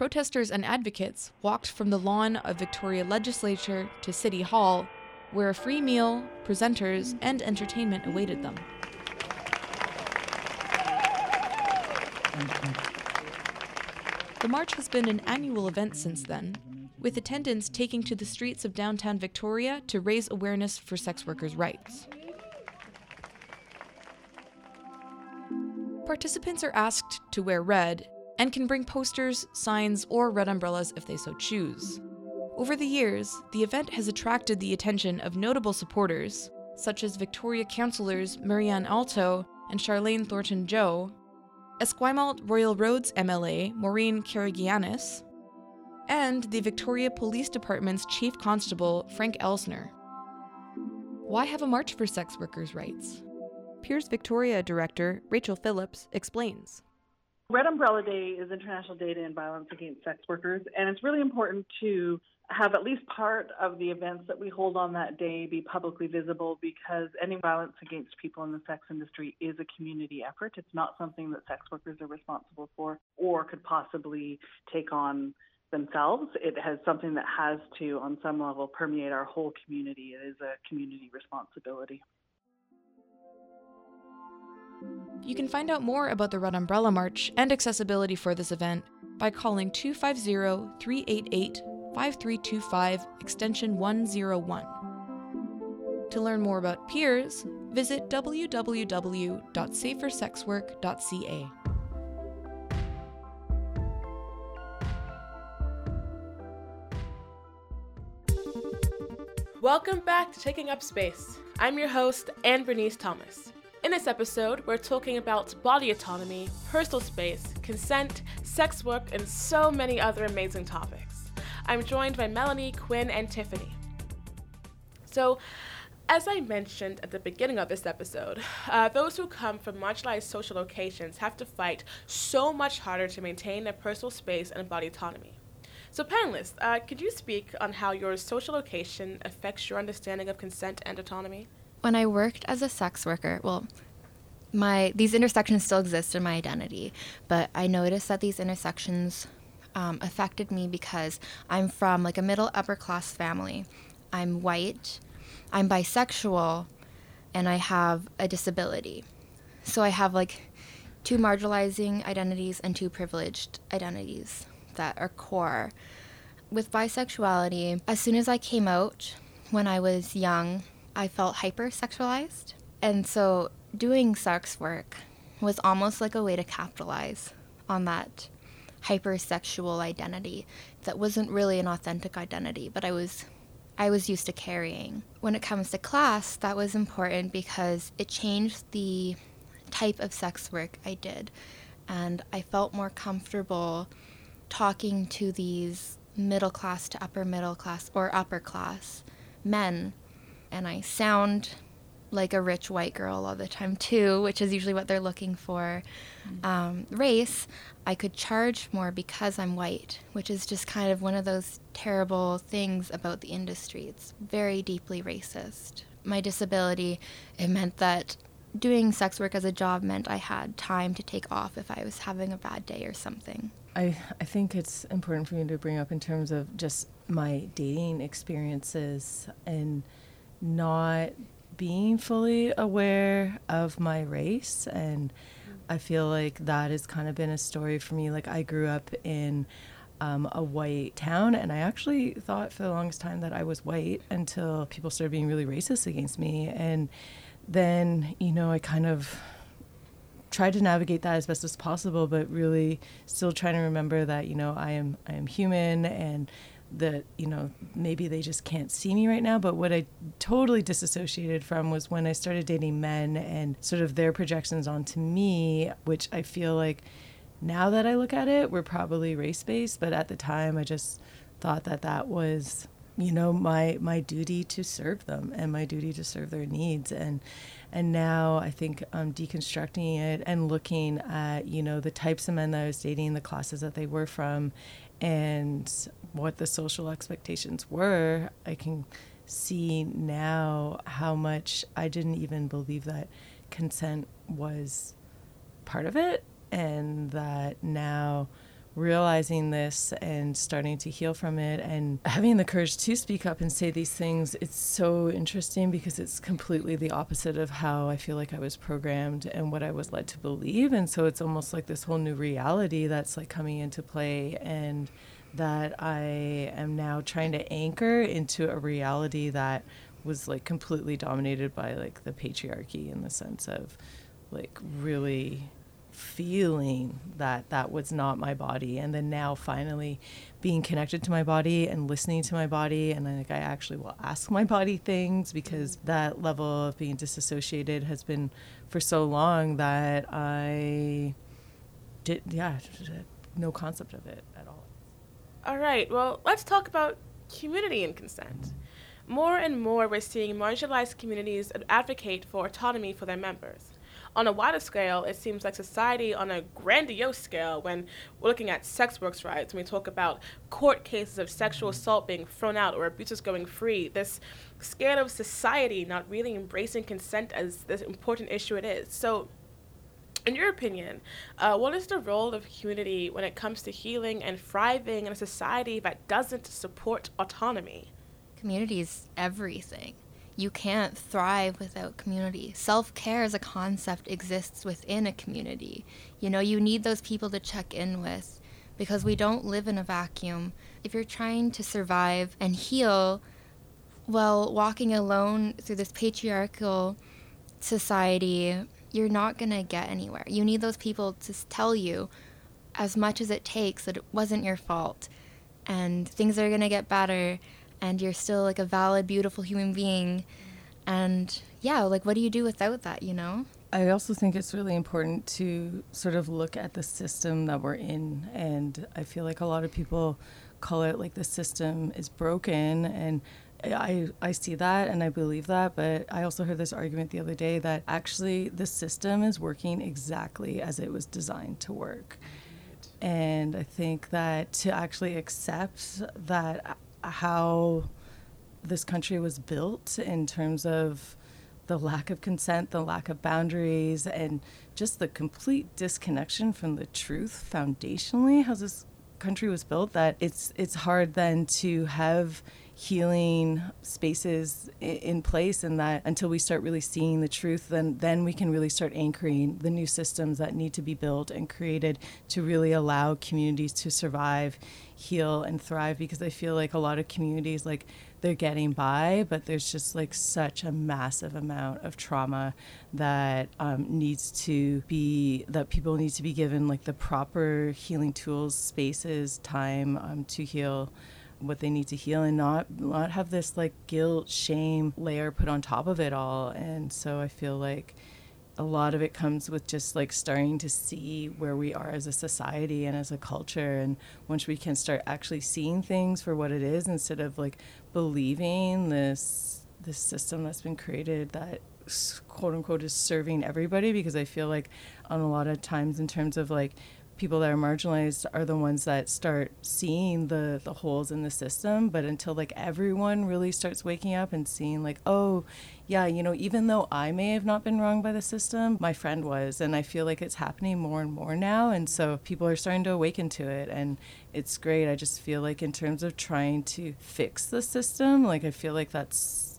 Protesters and advocates walked from the lawn of Victoria Legislature to City Hall, where a free meal, presenters, and entertainment awaited them. The march has been an annual event since then, with attendants taking to the streets of downtown Victoria to raise awareness for sex workers' rights. Participants are asked to wear red and can bring posters, signs, or red umbrellas if they so choose. Over the years, the event has attracted the attention of notable supporters, such as Victoria councillors Marianne Alto and Charlayne Thornton Joe, Esquimalt Royal Roads MLA Maurine Karagianis, and the Victoria Police Department's Chief Constable Frank Elsner. Why have a march for sex workers' rights? Peers Victoria Director Rachel Phillips explains. Red Umbrella Day is International Day End Violence Against Sex Workers, and it's really important to have at least part of the events that we hold on that day be publicly visible because ending violence against people in the sex industry is a community effort. It's not something that sex workers are responsible for or could possibly take on themselves. It has something that has to, on some level, permeate our whole community. It is a community responsibility. You can find out more about the Red Umbrella March and accessibility for this event by calling 250 388 5325 extension 101. To learn more about peers, visit www.safersexwork.ca. Welcome back to Taking Up Space. I'm your host, Anne Bernice Thomas. In this episode, we're talking about body autonomy, personal space, consent, sex work, and so many other amazing topics. I'm joined by Melanie, Quinn, and Tiffany. So, as I mentioned at the beginning of this episode, uh, those who come from marginalized social locations have to fight so much harder to maintain their personal space and body autonomy. So, panelists, uh, could you speak on how your social location affects your understanding of consent and autonomy? When I worked as a sex worker, well, my these intersections still exist in my identity, but I noticed that these intersections um, affected me because I'm from like a middle upper class family. I'm white, I'm bisexual, and I have a disability. So I have like two marginalizing identities and two privileged identities that are core. With bisexuality, as soon as I came out when I was young, I felt hypersexualized. And so doing sex work was almost like a way to capitalize on that hypersexual identity that wasn't really an authentic identity, but I was I was used to carrying. When it comes to class, that was important because it changed the type of sex work I did. And I felt more comfortable talking to these middle class to upper middle class or upper class men. And I sound like a rich white girl all the time too, which is usually what they're looking for. Um, race, I could charge more because I'm white, which is just kind of one of those terrible things about the industry. It's very deeply racist. My disability, it meant that doing sex work as a job meant I had time to take off if I was having a bad day or something. I, I think it's important for me to bring up in terms of just my dating experiences and not being fully aware of my race. And I feel like that has kind of been a story for me. Like, I grew up in um, a white town, and I actually thought for the longest time that I was white until people started being really racist against me. And then, you know, I kind of tried to navigate that as best as possible, but really still trying to remember that you know I am I am human and that you know maybe they just can't see me right now. But what I totally disassociated from was when I started dating men and sort of their projections onto me, which I feel like now that I look at it, were probably race based, but at the time I just thought that that was you know my my duty to serve them and my duty to serve their needs and and now I think um, deconstructing it and looking at you know the types of men that I was dating, the classes that they were from, and what the social expectations were, I can see now how much I didn't even believe that consent was part of it, and that now realizing this and starting to heal from it and having the courage to speak up and say these things, it's so interesting because it's completely the opposite of how I feel like I was programmed and what I was led to believe. And so it's almost like this whole new reality that's like coming into play and that I am now trying to anchor into a reality that was like completely dominated by like the patriarchy in the sense of like really feeling that that was not my body and then now finally being connected to my body and listening to my body and like I actually will ask my body things because mm. that level of being disassociated has been for so long that I did yeah no concept of it at all. All right. Well, let's talk about community and consent. More and more, we're seeing marginalized communities advocate for autonomy for their members on a wider scale, it seems like society on a grandiose scale, when we're looking at sex workers' rights, when we talk about court cases of sexual assault being thrown out or abuses going free, this scale of society not really embracing consent as this important issue it is. So, in your opinion, uh, what is the role of community when it comes to healing and thriving in a society that doesn't support autonomy? Community is everything you can't thrive without community. Self care as a concept exists within a community. You know, you need those people to check in with because we don't live in a vacuum. If you're trying to survive and heal while walking alone through this patriarchal society, you're not going to get anywhere. You need those people to tell you as much as it takes that it wasn't your fault and things are going to get better and you're still like a valid, beautiful human being. And yeah, like what do you do without that, you know? I also think it's really important to sort of look at the system that we're in. And I feel like a lot of people call it like the system is broken. And I, I see that and I believe that. But I also heard this argument the other day that actually the system is working exactly as it was designed to work. And I think that to actually accept that how this country was built in terms of the lack of consent, the lack of boundaries, and just the complete disconnection from the truth foundationally, how this country was built, that it's it's hard then to have healing spaces in place and that until we start really seeing the truth then then we can really start anchoring the new systems that need to be built and created to really allow communities to survive heal and thrive because i feel like a lot of communities like they're getting by but there's just like such a massive amount of trauma that um, needs to be that people need to be given like the proper healing tools spaces time um, to heal what they need to heal and not not have this like guilt shame layer put on top of it all. And so i feel like a lot of it comes with just like starting to see where we are as a society and as a culture. And once we can start actually seeing things for what it is instead of like believing this this system that's been created that quote unquote is serving everybody because i feel like on a lot of times in terms of like people that are marginalized are the ones that start seeing the the holes in the system. But until like everyone really starts waking up and seeing like oh yeah you know even though i may have not been wronged by the system my friend was and i feel like it's happening more and more now and so people are starting to awaken to it and it's great i just feel like in terms of trying to fix the system like i feel like that's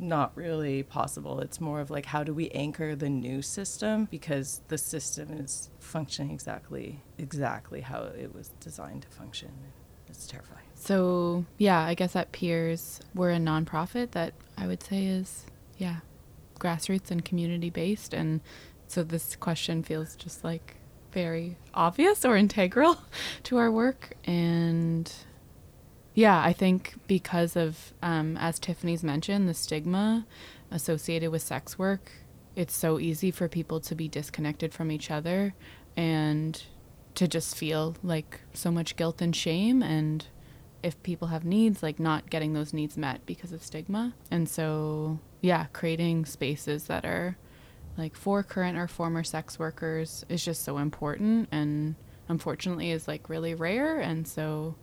not really possible. It's more of like how do we anchor the new system because the system is functioning exactly exactly how it was designed to function. It's terrifying. So yeah, I guess at Peers we're a nonprofit that I would say is yeah grassroots and community based, and so this question feels just like very obvious or integral to our work and yeah, I think because of, um, as Tiffany's mentioned, the stigma associated with sex work, it's so easy for people to be disconnected from each other and to just feel like so much guilt and shame. And if people have needs, like not getting those needs met because of stigma. And so, yeah, creating spaces that are like for current or former sex workers is just so important and unfortunately is like really rare. And so,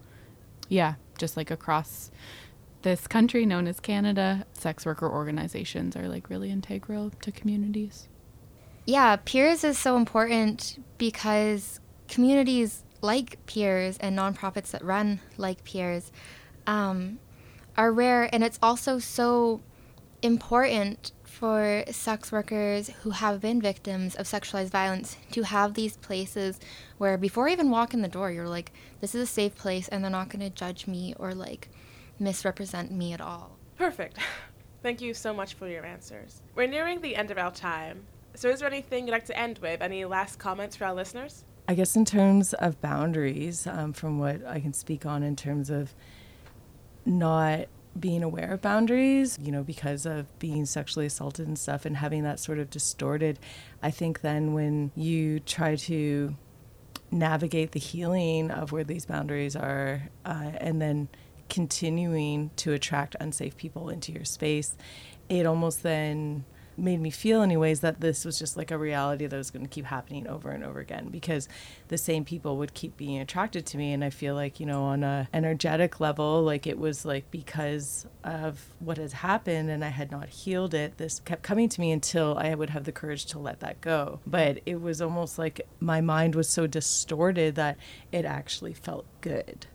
yeah, just like across this country known as Canada, sex worker organizations are like really integral to communities. Yeah, peers is so important because communities like peers and nonprofits that run like peers um, are rare, and it's also so important for sex workers who have been victims of sexualized violence to have these places where before even walk in the door you're like this is a safe place and they're not going to judge me or like misrepresent me at all Perfect. Thank you so much for your answers. We're nearing the end of our time. So, is there anything you'd like to end with? Any last comments for our listeners? I guess in terms of boundaries, um, from what I can speak on in terms of not being aware of boundaries, you know, because of being sexually assaulted and stuff and having that sort of distorted, I think then when you try to navigate the healing of where these boundaries are uh, and then continuing to attract unsafe people into your space, it almost then made me feel anyways that this was just like a reality that was going to keep happening over and over again because the same people would keep being attracted to me and i feel like you know on a energetic level like it was like because of what has happened and i had not healed it this kept coming to me until i would have the courage to let that go. But it was almost like my mind was so distorted that it actually felt good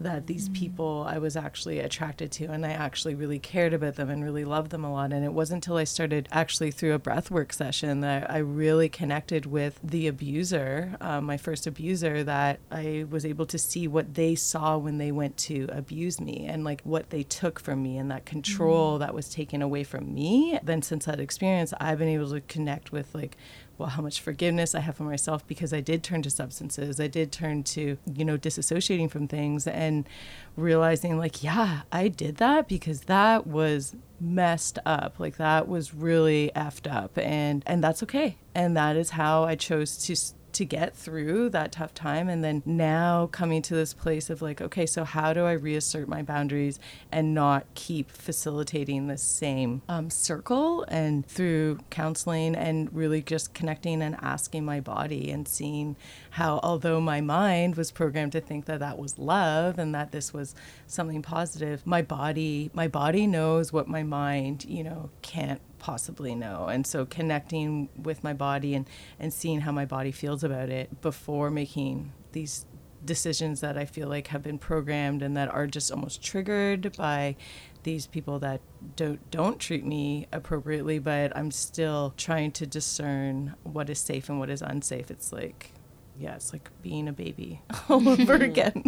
that these people I was actually attracted to and I actually really cared about them and really loved them a lot. And it wasn't until I started actually through a breathwork session that I really connected with the abuser, um, my first abuser, that I was able to see what they saw when they went to abuse me and like what they took from me and that control that was taken away from me. Then since that experience, I've been able to connect with like well how much forgiveness i have for myself because i did turn to substances. I did turn to you know disassociating from things and realizing like yeah i did that because that was messed up. Like that was really effed up. And and that's okay. And that is how i chose to to get through that tough time and then now coming to this place of like okay so how do i reassert my boundaries and not keep facilitating the same um, circle and through counseling and really just connecting and asking my body and seeing how although my mind was programmed to think that that was love and that this was something positive my body my body knows what my mind you know can't possibly know. And so connecting with my body and, and seeing how my body feels about it before making these decisions that I feel like have been programmed and that are just almost triggered by these people that don't don't treat me appropriately, but I'm still trying to discern what is safe and what is unsafe. It's like yeah, it's like being a baby all over again.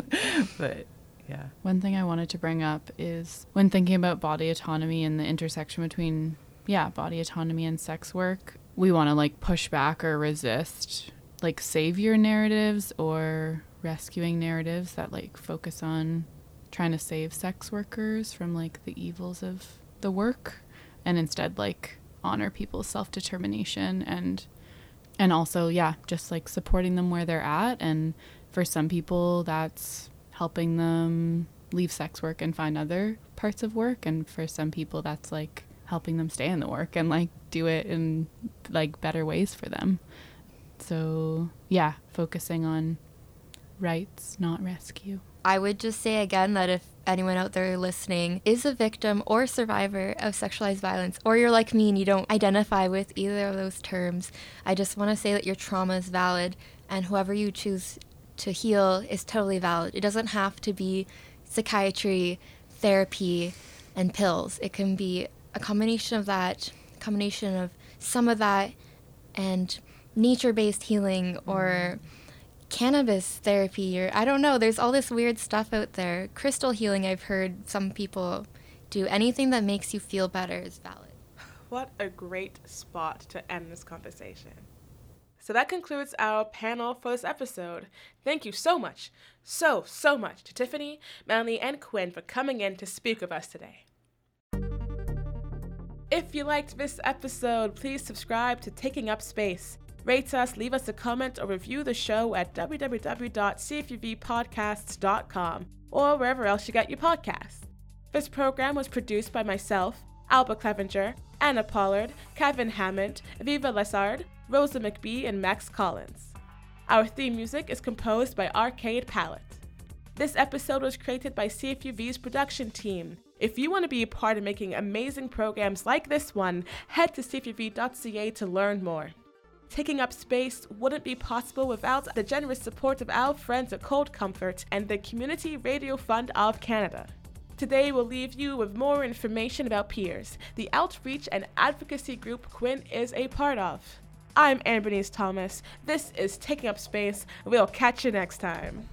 but yeah. One thing I wanted to bring up is when thinking about body autonomy and the intersection between, yeah, body autonomy and sex work, we want to like push back or resist like savior narratives or rescuing narratives that like focus on trying to save sex workers from like the evils of the work and instead like honor people's self-determination and and also yeah just like supporting them where they're at. And for some people that's helping them leave sex work and find other parts of work. And for some people that's like helping them stay in the work and like do it in like better ways for them so yeah focusing on rights not rescue I would just say again that if anyone out there listening is a victim or survivor of sexualized violence, or you're like me and you don't identify with either of those terms, I just want to say that your trauma is valid and whoever you choose to heal is totally valid. It doesn't have to be psychiatry, therapy, and pills. It can be a combination of that, combination of some of that, and nature based healing mm-hmm. or cannabis therapy or I don't know. There's all this weird stuff out there. Crystal healing, I've heard some people do. Anything that makes you feel better is valid. What a great spot to end this conversation. So that concludes our panel for this episode. Thank you so much, so, so much to Tiffany, Melanie, and Quinn for coming in to speak with us today. If you liked this episode, please subscribe to Taking Up Space. Rate us, leave us a comment, or review the show at www.cfuvpodcasts.com. or wherever else you get your podcasts. This program was produced by myself, Alba Clevenger, Anna Pollard, Kevin Hammond, Viva Lessard, Rosa McBee, and Max Collins. Our theme music is composed by Arcade Palette. This episode was created by CFUV's production team. If you want to be a part of making amazing programs like this one, head to cfuv.ca to learn more. Taking up space wouldn't be possible without the generous support of our friends at Cold Comfort and the Community Radio Fund of Canada. Today, we'll leave you with more information about Peers, the outreach and advocacy group Quinn is a part of. I'm Anne Thomas. This is Taking Up Space. We'll catch you next time.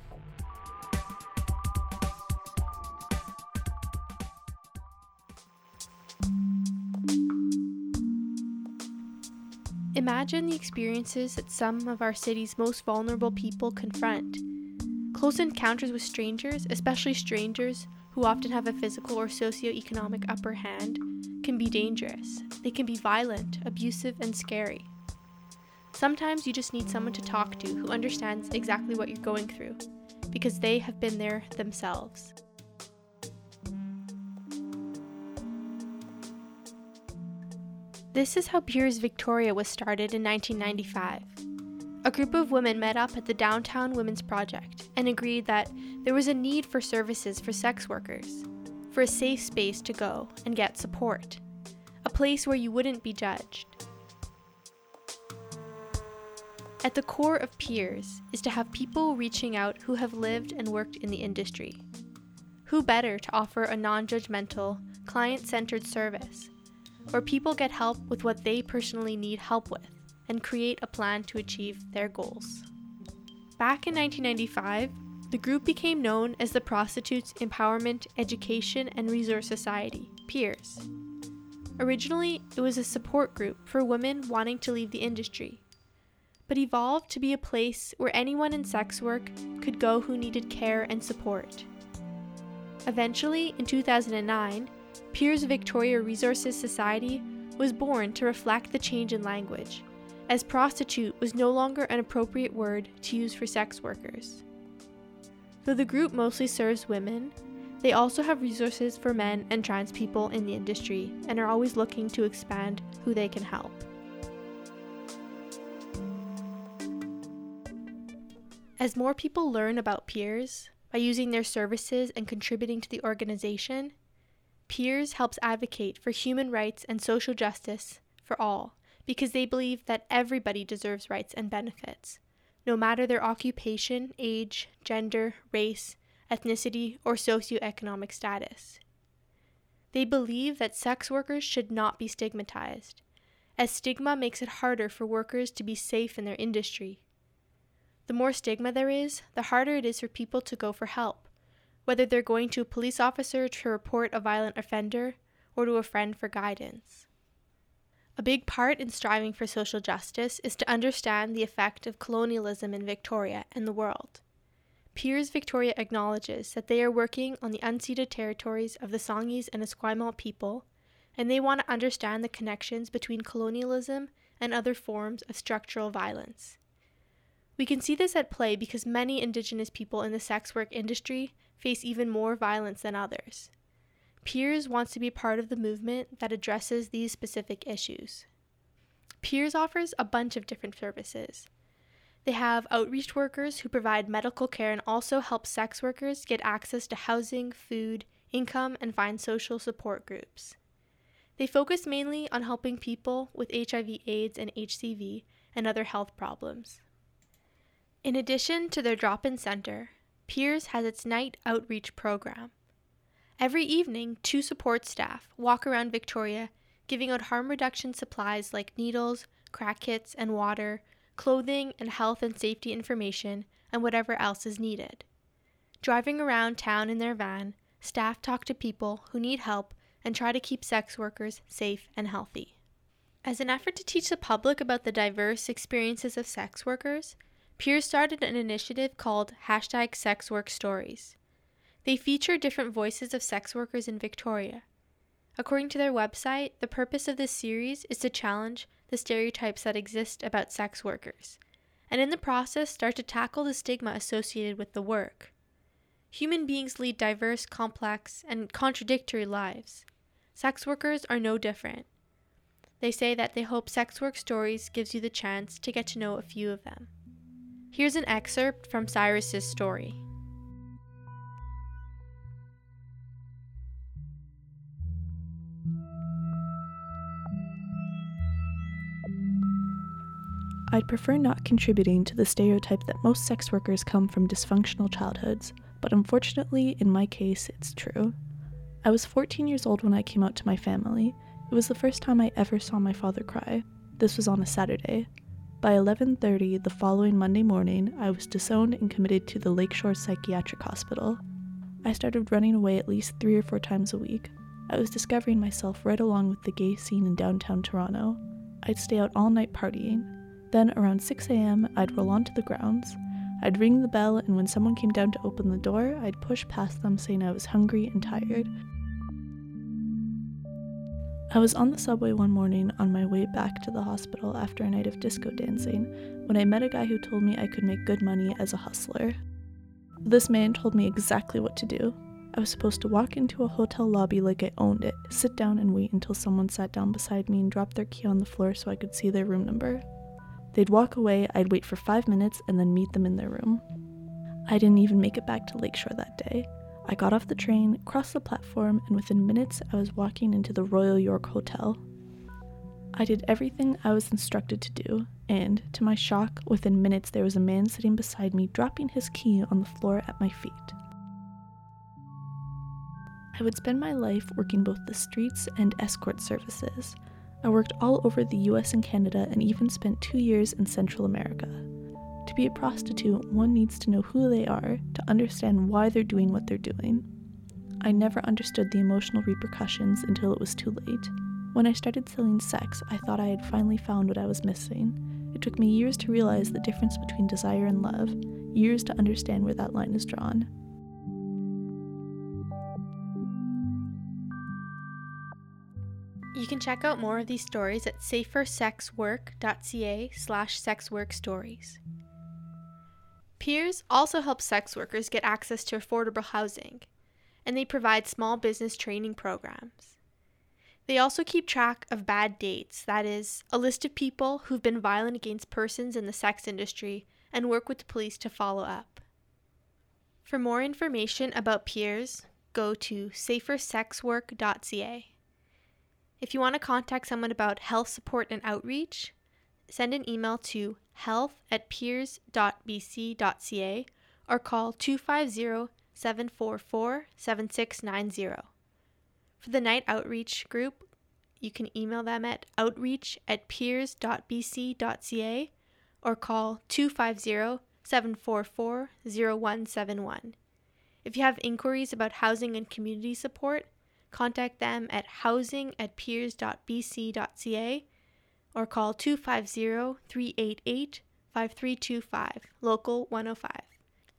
Imagine the experiences that some of our city's most vulnerable people confront. Close encounters with strangers, especially strangers who often have a physical or socioeconomic upper hand, can be dangerous. They can be violent, abusive, and scary. Sometimes you just need someone to talk to who understands exactly what you're going through, because they have been there themselves. This is how Peers Victoria was started in 1995. A group of women met up at the Downtown Women's Project and agreed that there was a need for services for sex workers, for a safe space to go and get support, a place where you wouldn't be judged. At the core of Peers is to have people reaching out who have lived and worked in the industry. Who better to offer a non judgmental, client centered service where people get help with what they personally need help with and create a plan to achieve their goals. Back in 1995, the group became known as the Prostitutes Empowerment Education and Resource Society, PEERS. Originally, it was a support group for women wanting to leave the industry, but evolved to be a place where anyone in sex work could go who needed care and support. Eventually, in 2009, Peers Victoria Resources Society was born to reflect the change in language, as prostitute was no longer an appropriate word to use for sex workers. Though the group mostly serves women, they also have resources for men and trans people in the industry and are always looking to expand who they can help. As more people learn about peers by using their services and contributing to the organization, Peers helps advocate for human rights and social justice for all because they believe that everybody deserves rights and benefits, no matter their occupation, age, gender, race, ethnicity, or socioeconomic status. They believe that sex workers should not be stigmatized, as stigma makes it harder for workers to be safe in their industry. The more stigma there is, the harder it is for people to go for help whether they're going to a police officer to report a violent offender or to a friend for guidance. A big part in striving for social justice is to understand the effect of colonialism in Victoria and the world. Peers Victoria acknowledges that they are working on the unceded territories of the Songhees and Esquimalt people, and they want to understand the connections between colonialism and other forms of structural violence. We can see this at play because many Indigenous people in the sex work industry face even more violence than others. Peers wants to be part of the movement that addresses these specific issues. Peers offers a bunch of different services. They have outreach workers who provide medical care and also help sex workers get access to housing, food, income, and find social support groups. They focus mainly on helping people with HIV, AIDS, and HCV and other health problems. In addition to their drop in center, Peers has its night outreach program. Every evening, two support staff walk around Victoria giving out harm reduction supplies like needles, crack kits, and water, clothing and health and safety information, and whatever else is needed. Driving around town in their van, staff talk to people who need help and try to keep sex workers safe and healthy. As an effort to teach the public about the diverse experiences of sex workers, Peers started an initiative called hashtag Sex Work Stories. They feature different voices of sex workers in Victoria. According to their website, the purpose of this series is to challenge the stereotypes that exist about sex workers, and in the process start to tackle the stigma associated with the work. Human beings lead diverse, complex, and contradictory lives. Sex workers are no different. They say that they hope Sex Work Stories gives you the chance to get to know a few of them. Here's an excerpt from Cyrus's story. I'd prefer not contributing to the stereotype that most sex workers come from dysfunctional childhoods, but unfortunately, in my case, it's true. I was 14 years old when I came out to my family. It was the first time I ever saw my father cry. This was on a Saturday. By 11:30 the following Monday morning, I was disowned and committed to the Lakeshore Psychiatric Hospital. I started running away at least 3 or 4 times a week. I was discovering myself right along with the gay scene in downtown Toronto. I'd stay out all night partying. Then, around 6 a.m., I'd roll onto the grounds. I'd ring the bell, and when someone came down to open the door, I'd push past them saying I was hungry and tired. I was on the subway one morning on my way back to the hospital after a night of disco dancing when I met a guy who told me I could make good money as a hustler. This man told me exactly what to do. I was supposed to walk into a hotel lobby like I owned it, sit down and wait until someone sat down beside me and dropped their key on the floor so I could see their room number. They'd walk away, I'd wait for five minutes, and then meet them in their room. I didn't even make it back to Lakeshore that day. I got off the train, crossed the platform, and within minutes I was walking into the Royal York Hotel. I did everything I was instructed to do, and, to my shock, within minutes there was a man sitting beside me dropping his key on the floor at my feet. I would spend my life working both the streets and escort services. I worked all over the US and Canada and even spent two years in Central America. To be a prostitute, one needs to know who they are to understand why they're doing what they're doing. I never understood the emotional repercussions until it was too late. When I started selling sex, I thought I had finally found what I was missing. It took me years to realize the difference between desire and love, years to understand where that line is drawn. You can check out more of these stories at safersexwork.ca slash sexworkstories. Peers also help sex workers get access to affordable housing, and they provide small business training programs. They also keep track of bad dates, that is, a list of people who've been violent against persons in the sex industry, and work with the police to follow up. For more information about peers, go to safersexwork.ca. If you want to contact someone about health support and outreach, send an email to health at peers.bc.ca or call 250 744 7690. For the night outreach group, you can email them at outreach at peers.bc.ca or call 250 744 0171. If you have inquiries about housing and community support, contact them at housing at peers.bc.ca or call 250 388 5325, local 105.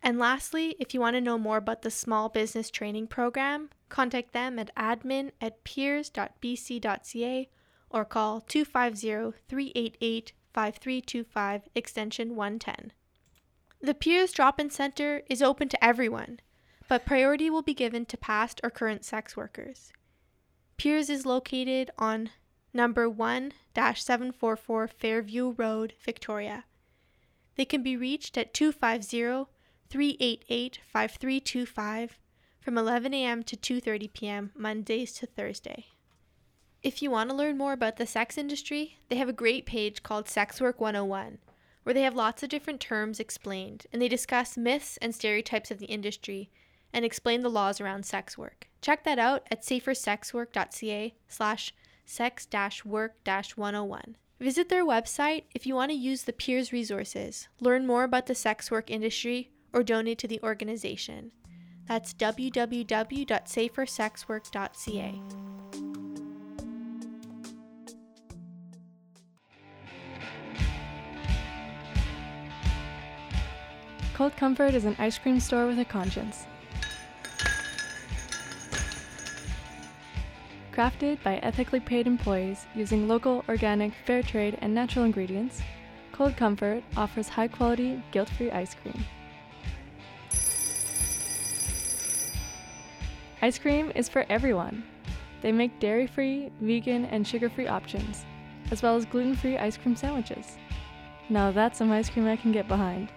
And lastly, if you want to know more about the Small Business Training Program, contact them at admin at peers.bc.ca or call 250 388 5325, extension 110. The Peers Drop In Center is open to everyone but priority will be given to past or current sex workers. Peers is located on number 1 744 Fairview Road, Victoria. They can be reached at 250 388 5325 from 11 a.m. to 2:30 p.m. Mondays to Thursday. If you want to learn more about the sex industry, they have a great page called Sex Work 101, where they have lots of different terms explained and they discuss myths and stereotypes of the industry and explain the laws around sex work. Check that out at safersexwork.ca slash sex-work-101. Visit their website if you want to use the peers resources, learn more about the sex work industry, or donate to the organization. That's www.safersexwork.ca. Cold Comfort is an ice cream store with a conscience. Crafted by ethically paid employees using local, organic, fair trade, and natural ingredients, Cold Comfort offers high quality, guilt free ice cream. Ice cream is for everyone. They make dairy free, vegan, and sugar free options, as well as gluten free ice cream sandwiches. Now that's some ice cream I can get behind.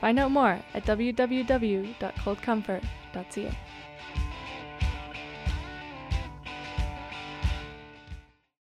Find out more at www.coldcomfort.ca.